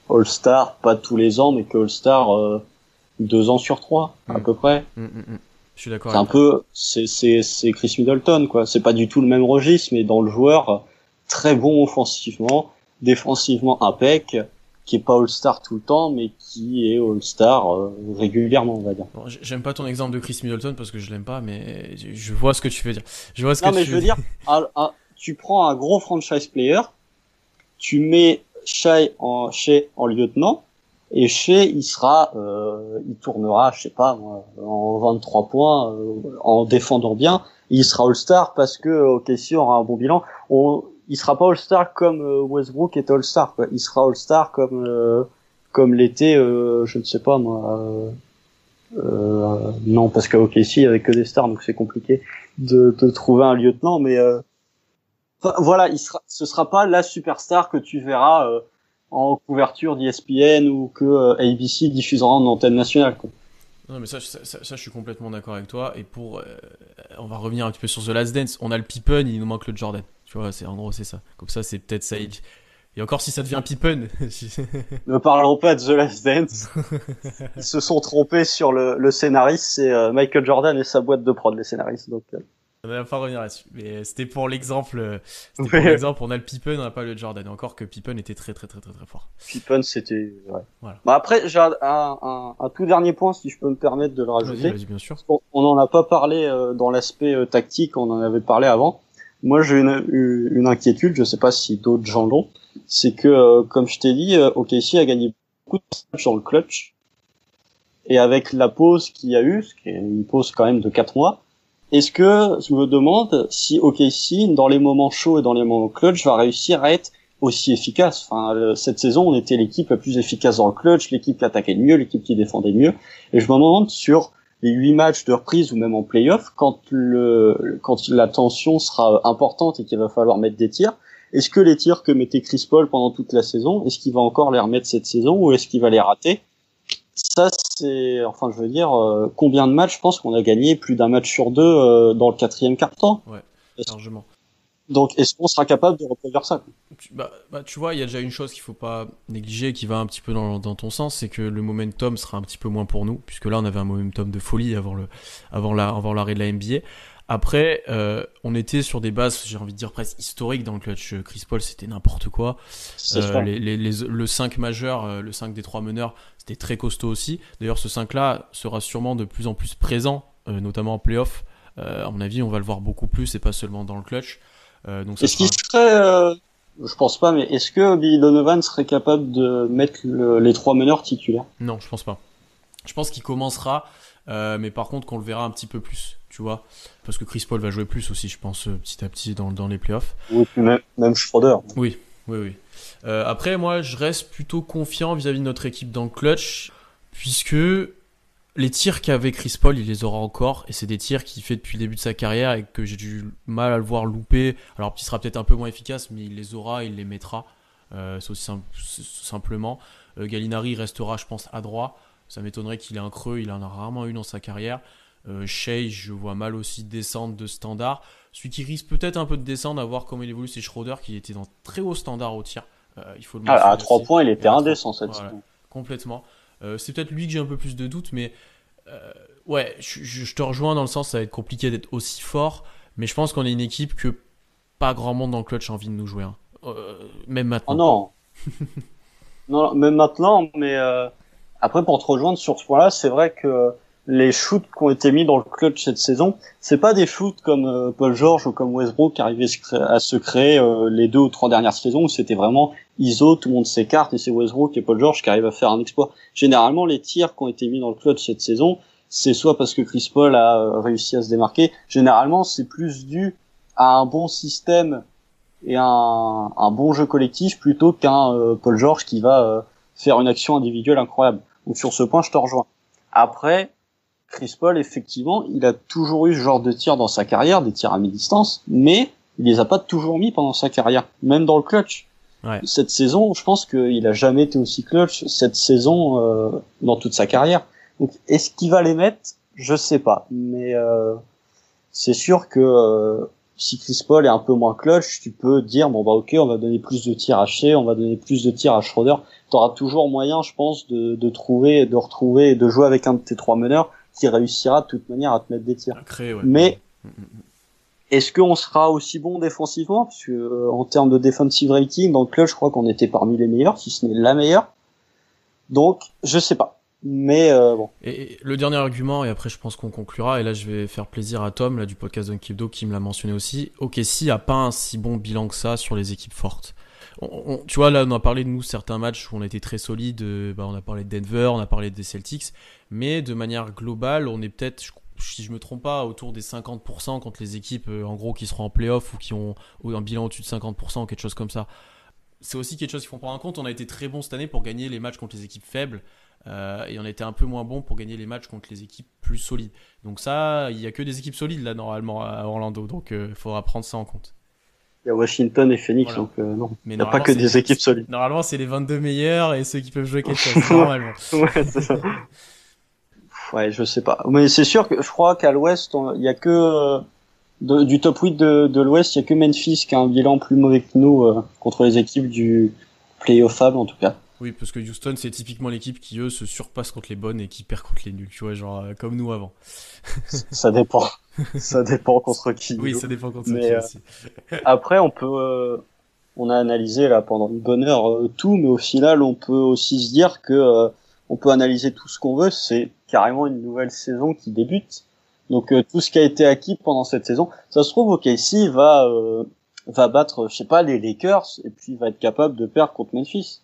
All-Star, pas tous les ans, mais que All-Star euh, deux ans sur trois, à peu près. Je suis d'accord. C'est un peu, c'est c'est c'est Chris Middleton quoi. C'est pas du tout le même registre, mais dans le joueur très bon offensivement, défensivement impec, qui est pas All-Star tout le temps, mais qui est All-Star euh, régulièrement, on va dire. J'aime pas ton exemple de Chris Middleton parce que je l'aime pas, mais je vois ce que tu veux dire. Je vois ce non, que mais je veux dire, *laughs* tu prends un gros franchise player, tu mets Shai en, chez en lieutenant, et chez, il sera, euh, il tournera, je sais pas, en 23 points, euh, en défendant bien. Il sera All-Star parce que OKC aura un bon bilan. On, il sera pas All-Star comme euh, Westbrook est All-Star. Il sera All-Star comme euh, comme l'était, je ne sais pas moi. non, parce qu'à OKC il y avait que des stars, donc c'est compliqué de, de trouver un lieutenant. Mais voilà, il sera, ce sera pas la superstar que tu verras en couverture d'ESPN ou que euh, ABC diffusera en antenne nationale. Quoi. Non, mais ça, ça, ça, je suis complètement d'accord avec toi. Et pour, euh, on va revenir un petit peu sur The Last Dance. On a le Pippen, il nous manque le Jordan. Tu vois, c'est en gros c'est ça. Comme ça, c'est peut-être ça. Et encore si ça devient Pippen. *laughs* ne parlons pas de The Last Dance. Ils se sont trompés sur le, le scénariste. C'est euh, Michael Jordan et sa boîte de prod, les scénaristes. Donc. On va pas revenir là-dessus. Mais c'était pour l'exemple. C'était pour l'exemple. On a le Pippen, on n'a pas le Jordan. Encore que Pippen était très très très très très fort. Pippen, c'était. Ouais. Voilà. Bah après, j'ai un, un, un, tout dernier point, si je peux me permettre de le rajouter. Vas-y, bien sûr. On n'en a pas parlé euh, dans l'aspect euh, tactique. On en avait parlé avant. Moi, j'ai une, une inquiétude. Je sais pas si d'autres gens l'ont. C'est que, euh, comme je t'ai dit, OKC a gagné beaucoup de matchs dans le clutch. Et avec la pause qu'il y a eu, ce qui est une pause quand même de 4 mois est-ce que je me demande si OKC, dans les moments chauds et dans les moments clutch, va réussir à être aussi efficace? Enfin, cette saison, on était l'équipe la plus efficace dans le clutch, l'équipe qui attaquait le mieux, l'équipe qui défendait le mieux. Et je me demande sur les huit matchs de reprise ou même en playoff, quand quand la tension sera importante et qu'il va falloir mettre des tirs, est-ce que les tirs que mettait Chris Paul pendant toute la saison, est-ce qu'il va encore les remettre cette saison ou est-ce qu'il va les rater? Ça, c'est, enfin, je veux dire, euh, combien de matchs Je pense qu'on a gagné plus d'un match sur deux euh, dans le quatrième quart-temps. Ouais, largement. Donc, est-ce qu'on sera capable de reproduire ça? Tu, bah, bah, tu vois, il y a déjà une chose qu'il faut pas négliger, qui va un petit peu dans, dans ton sens, c'est que le momentum sera un petit peu moins pour nous, puisque là, on avait un momentum de folie avant le, avant la, avant l'arrêt de la NBA. Après, euh, on était sur des bases, j'ai envie de dire presque historiques dans le clutch. Chris Paul, c'était n'importe quoi. Euh, les, les, le 5 majeur, euh, le 5 des 3 meneurs, c'était très costaud aussi. D'ailleurs, ce 5-là sera sûrement de plus en plus présent, euh, notamment en playoff. Euh, à mon avis, on va le voir beaucoup plus et pas seulement dans le clutch. donc est-ce qu'il serait, je pense pas, mais est-ce que Billy Donovan serait capable de mettre les trois meneurs titulaires? Non, je pense pas. Je pense qu'il commencera, mais par contre qu'on le verra un petit peu plus tu vois. Parce que Chris Paul va jouer plus aussi, je pense, euh, petit à petit dans, dans les playoffs. Oui, même, même Schroeder. Oui, oui, oui. Euh, après, moi, je reste plutôt confiant vis-à-vis de notre équipe dans le clutch. puisque les tirs qu'avait Chris Paul, il les aura encore, et c'est des tirs qu'il fait depuis le début de sa carrière et que j'ai du mal à le voir louper. Alors, il sera peut-être un peu moins efficace, mais il les aura, il les mettra. Euh, c'est aussi simplement. Euh, Gallinari restera, je pense, à droit. Ça m'étonnerait qu'il ait un creux, il en a rarement eu dans sa carrière. Euh, Shea, je vois mal aussi descendre de standard. Celui qui risque peut-être un peu de descendre, à voir comment il évolue, c'est Schroeder, qui était dans très haut standard au tir. Euh, il faut le ah, à 3 points, il était indécent cette voilà, Complètement. Euh, c'est peut-être lui que j'ai un peu plus de doutes, mais ouais, je, te rejoins dans le sens, ça va être compliqué d'être aussi fort, mais je pense qu'on est une équipe que pas grand monde dans le clutch a envie de nous jouer. Hein. même maintenant. Oh non. *laughs* non, même maintenant, mais après pour te rejoindre sur ce point-là, c'est vrai que les shoots qui ont été mis dans le clutch cette saison, c'est pas des shoots comme euh, Paul George ou comme Westbrook qui arrivaient à se créer euh, les deux ou trois dernières saisons où c'était vraiment ISO, tout le monde s'écarte et c'est Westbrook et Paul George qui arrivent à faire un exploit. Généralement, les tirs qui ont été mis dans le clutch cette saison, c'est soit parce que Chris Paul a euh, réussi à se démarquer. Généralement, c'est plus dû à un bon système et un, un bon jeu collectif plutôt qu'un Paul George qui va faire une action individuelle incroyable. Donc sur ce point, je te rejoins. Après, Chris Paul, effectivement, il a toujours eu ce genre de tir dans sa carrière, des tirs à mi-distance, mais il les a pas toujours mis pendant sa carrière, même dans le clutch. Cette saison, je pense qu'il a jamais été aussi clutch cette saison euh, dans toute sa carrière. Donc, est-ce qu'il va les mettre? Je sais pas, mais euh, c'est sûr que euh, si Chris Paul est un peu moins clutch, tu peux dire bon bah ok, on va donner plus de tirs à Shea, on va donner plus de tirs à Schroeder. Tu auras toujours moyen, je pense, de, de trouver, de retrouver, de jouer avec un de tes trois meneurs qui réussira de toute manière à te mettre des tirs. Mais mm, mm, mm. est-ce qu'on sera aussi bon défensivement? Parce que euh, en termes de defensive rating, dans le club, je crois qu'on était parmi les meilleurs, si ce n'est la meilleure. Donc, je sais pas. Mais euh, bon. Et, le dernier argument, et après je pense qu'on conclura, et là je vais faire plaisir à Tom là du podcast Dunkibdo qui me l'a mentionné aussi. Ok, si a pas un si bon bilan que ça sur les équipes fortes tu vois, là, on a parlé de nous certains matchs où on été très solide. Euh, bah, on a parlé de Denver, on a parlé des Celtics. Mais de manière globale, on est peut-être, si je me trompe pas, autour des 50% contre les équipes, euh, en gros, qui seront en playoff ou qui ont un bilan au-dessus de 50%, quelque chose comme ça. C'est aussi quelque chose qu'il faut prendre en compte. On a été très bon cette année pour gagner les matchs contre les équipes faibles. Euh, et on a été un peu moins bon pour gagner les matchs contre les équipes plus solides. Donc ça, il n'y a que des équipes solides là normalement à Orlando, donc il faudra prendre ça en compte. Il y a Washington et Phoenix, donc euh, non. il n'y a pas que des équipes solides. Normalement, c'est les 22 meilleurs et ceux qui peuvent jouer quelque *laughs* chose, normalement. ouais, c'est ça. *laughs* ouais, je sais pas. Mais c'est sûr que je crois qu'à l'ouest, il y a que euh, du top 8 de, de l'ouest, il y a que Memphis qui a un bilan plus mauvais que nous euh, contre les équipes du playoffable en tout cas. Oui, parce que Houston, c'est typiquement l'équipe qui, eux, se surpasse contre les bonnes et qui perd contre les nuls, tu vois, genre comme nous avant. *laughs* ça dépend. *laughs* ça dépend contre qui. Oui, ça dépend contre qui euh, aussi. *laughs* après, on peut, euh, on a analysé là pendant une bonne heure euh, tout, mais au final, on peut aussi se dire que on peut analyser tout ce qu'on veut. C'est carrément une nouvelle saison qui débute. Donc tout ce qui a été acquis pendant cette saison, ça se trouve, OKC va va battre, je sais pas, les Lakers et puis va être capable de perdre contre Memphis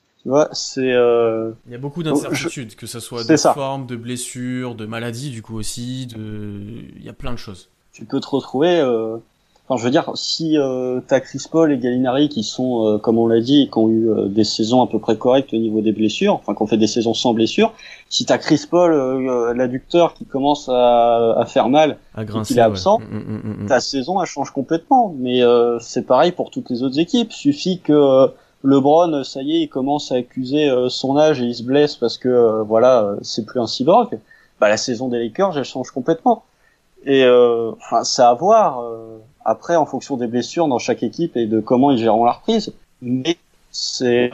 c'est. Euh... Il y a beaucoup d'incertitudes, que ce soit de forme, de blessures, de maladies, du coup aussi, de. Il y a plein de choses. Tu peux te retrouver. Euh... Enfin, je veux dire, si euh, t'as Chris Paul et Gallinari qui sont, euh, comme on l'a dit, qui ont eu euh, des saisons à peu près correctes au niveau des blessures, enfin, qu'on fait des saisons sans blessures, si t'as Chris Paul, euh, l'adducteur, qui commence à, à faire mal, à et qu'il est absent, mm, mm, mm, ta saison elle change complètement. Mais c'est pareil pour toutes les autres équipes. Suffit que LeBron, ça y est, il commence à accuser euh, son âge et il se blesse parce que euh, voilà, euh, c'est plus un cyborg. Bah la saison des Lakers, elle change complètement. Et enfin, c'est à voir après en fonction des blessures dans chaque équipe et de comment ils gèrent la reprise. Mais c'est,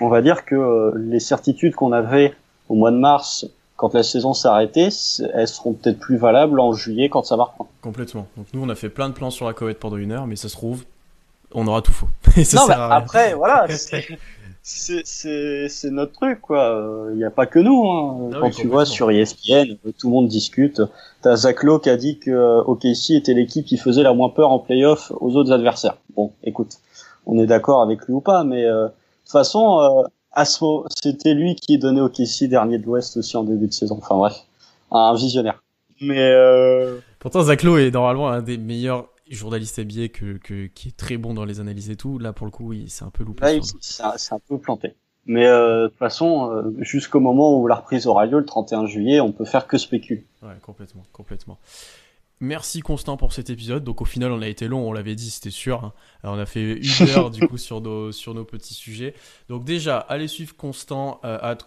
on va dire que les certitudes qu'on avait au mois de mars quand la saison s'arrêtait, elles seront peut-être plus valables en juillet quand ça va. Complètement. Donc nous, on a fait plein de plans sur la Covid pendant une heure, mais ça se trouve, on aura tout faux. *laughs* non, mais après, voilà, *laughs* c'est notre truc, quoi. Il n'y a pas que nous. Hein. Ah Quand tu vois sur ESPN, tout le monde discute. T'as Zach Lowe qui a dit que euh, OKC était l'équipe qui faisait la moins peur en playoff aux autres adversaires. Bon, écoute, on est d'accord avec lui ou pas, mais euh, de toute façon, euh, c'était lui qui donnait OKC dernier de l'Ouest aussi en début de saison. Enfin bref, un visionnaire. Mais euh... pourtant, Zach Lowe est normalement un des meilleurs journaliste habillé que, que, qui est très bon dans les analyses et tout. Là, pour le coup, c'est un peu loupé. c'est un, peu planté. Mais euh, de toute façon, euh, jusqu'au moment où la reprise aura lieu, le 31 juillet, on peut faire que spéculer. Ouais, complètement, complètement. Merci Constant pour cet épisode. Donc au final, on a été long, on l'avait dit, c'était sûr. Hein. on a fait une *laughs* heure du coup sur nos, sur nos petits sujets. Donc déjà, allez suivre Constant, euh, at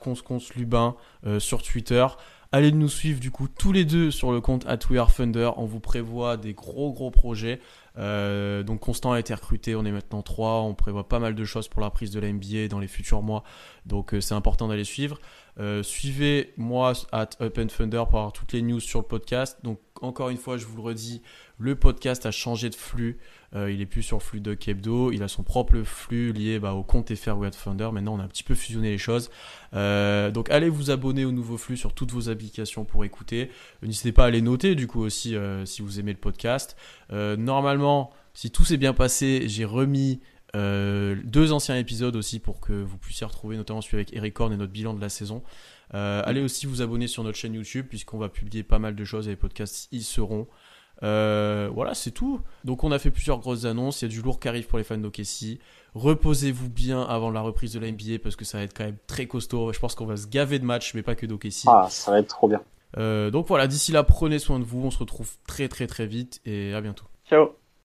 Lubin euh, sur Twitter. Allez nous suivre du coup tous les deux sur le compte at We Are Thunder. On vous prévoit des gros gros projets. Euh, donc Constant a été recruté, on est maintenant trois. On prévoit pas mal de choses pour la prise de la NBA dans les futurs mois. Donc c'est important d'aller suivre. suivez moi at Up and Thunder pour avoir toutes les news sur le podcast. Donc encore une fois, je vous le redis, le podcast a changé de flux. Euh, il est plus sur flux de Kebdo. Il a son propre flux lié bah, au compte FR Thunder. Maintenant, on a un petit peu fusionné les choses. Euh, donc, allez vous abonner au nouveau flux sur toutes vos applications pour écouter. N'hésitez pas à les noter, du coup, aussi, euh, si vous aimez le podcast. normalement, si tout s'est bien passé, j'ai remis deux anciens épisodes aussi pour que vous puissiez retrouver, notamment celui avec Eric Horn et notre bilan de la saison. Euh, allez aussi vous abonner sur notre chaîne YouTube puisqu'on va publier pas mal de choses et les podcasts y seront. Euh, voilà, c'est tout. Donc on a fait plusieurs grosses annonces. Il y a du lourd qui arrive pour les fans d'Okessi. Reposez-vous bien avant la reprise de la NBA parce que ça va être quand même très costaud. Je pense qu'on va se gaver de matchs, mais pas que d'Okessi. Ah, ça va être trop bien. Euh, donc voilà, d'ici là, prenez soin de vous. On se retrouve très très très vite et à bientôt. Ciao.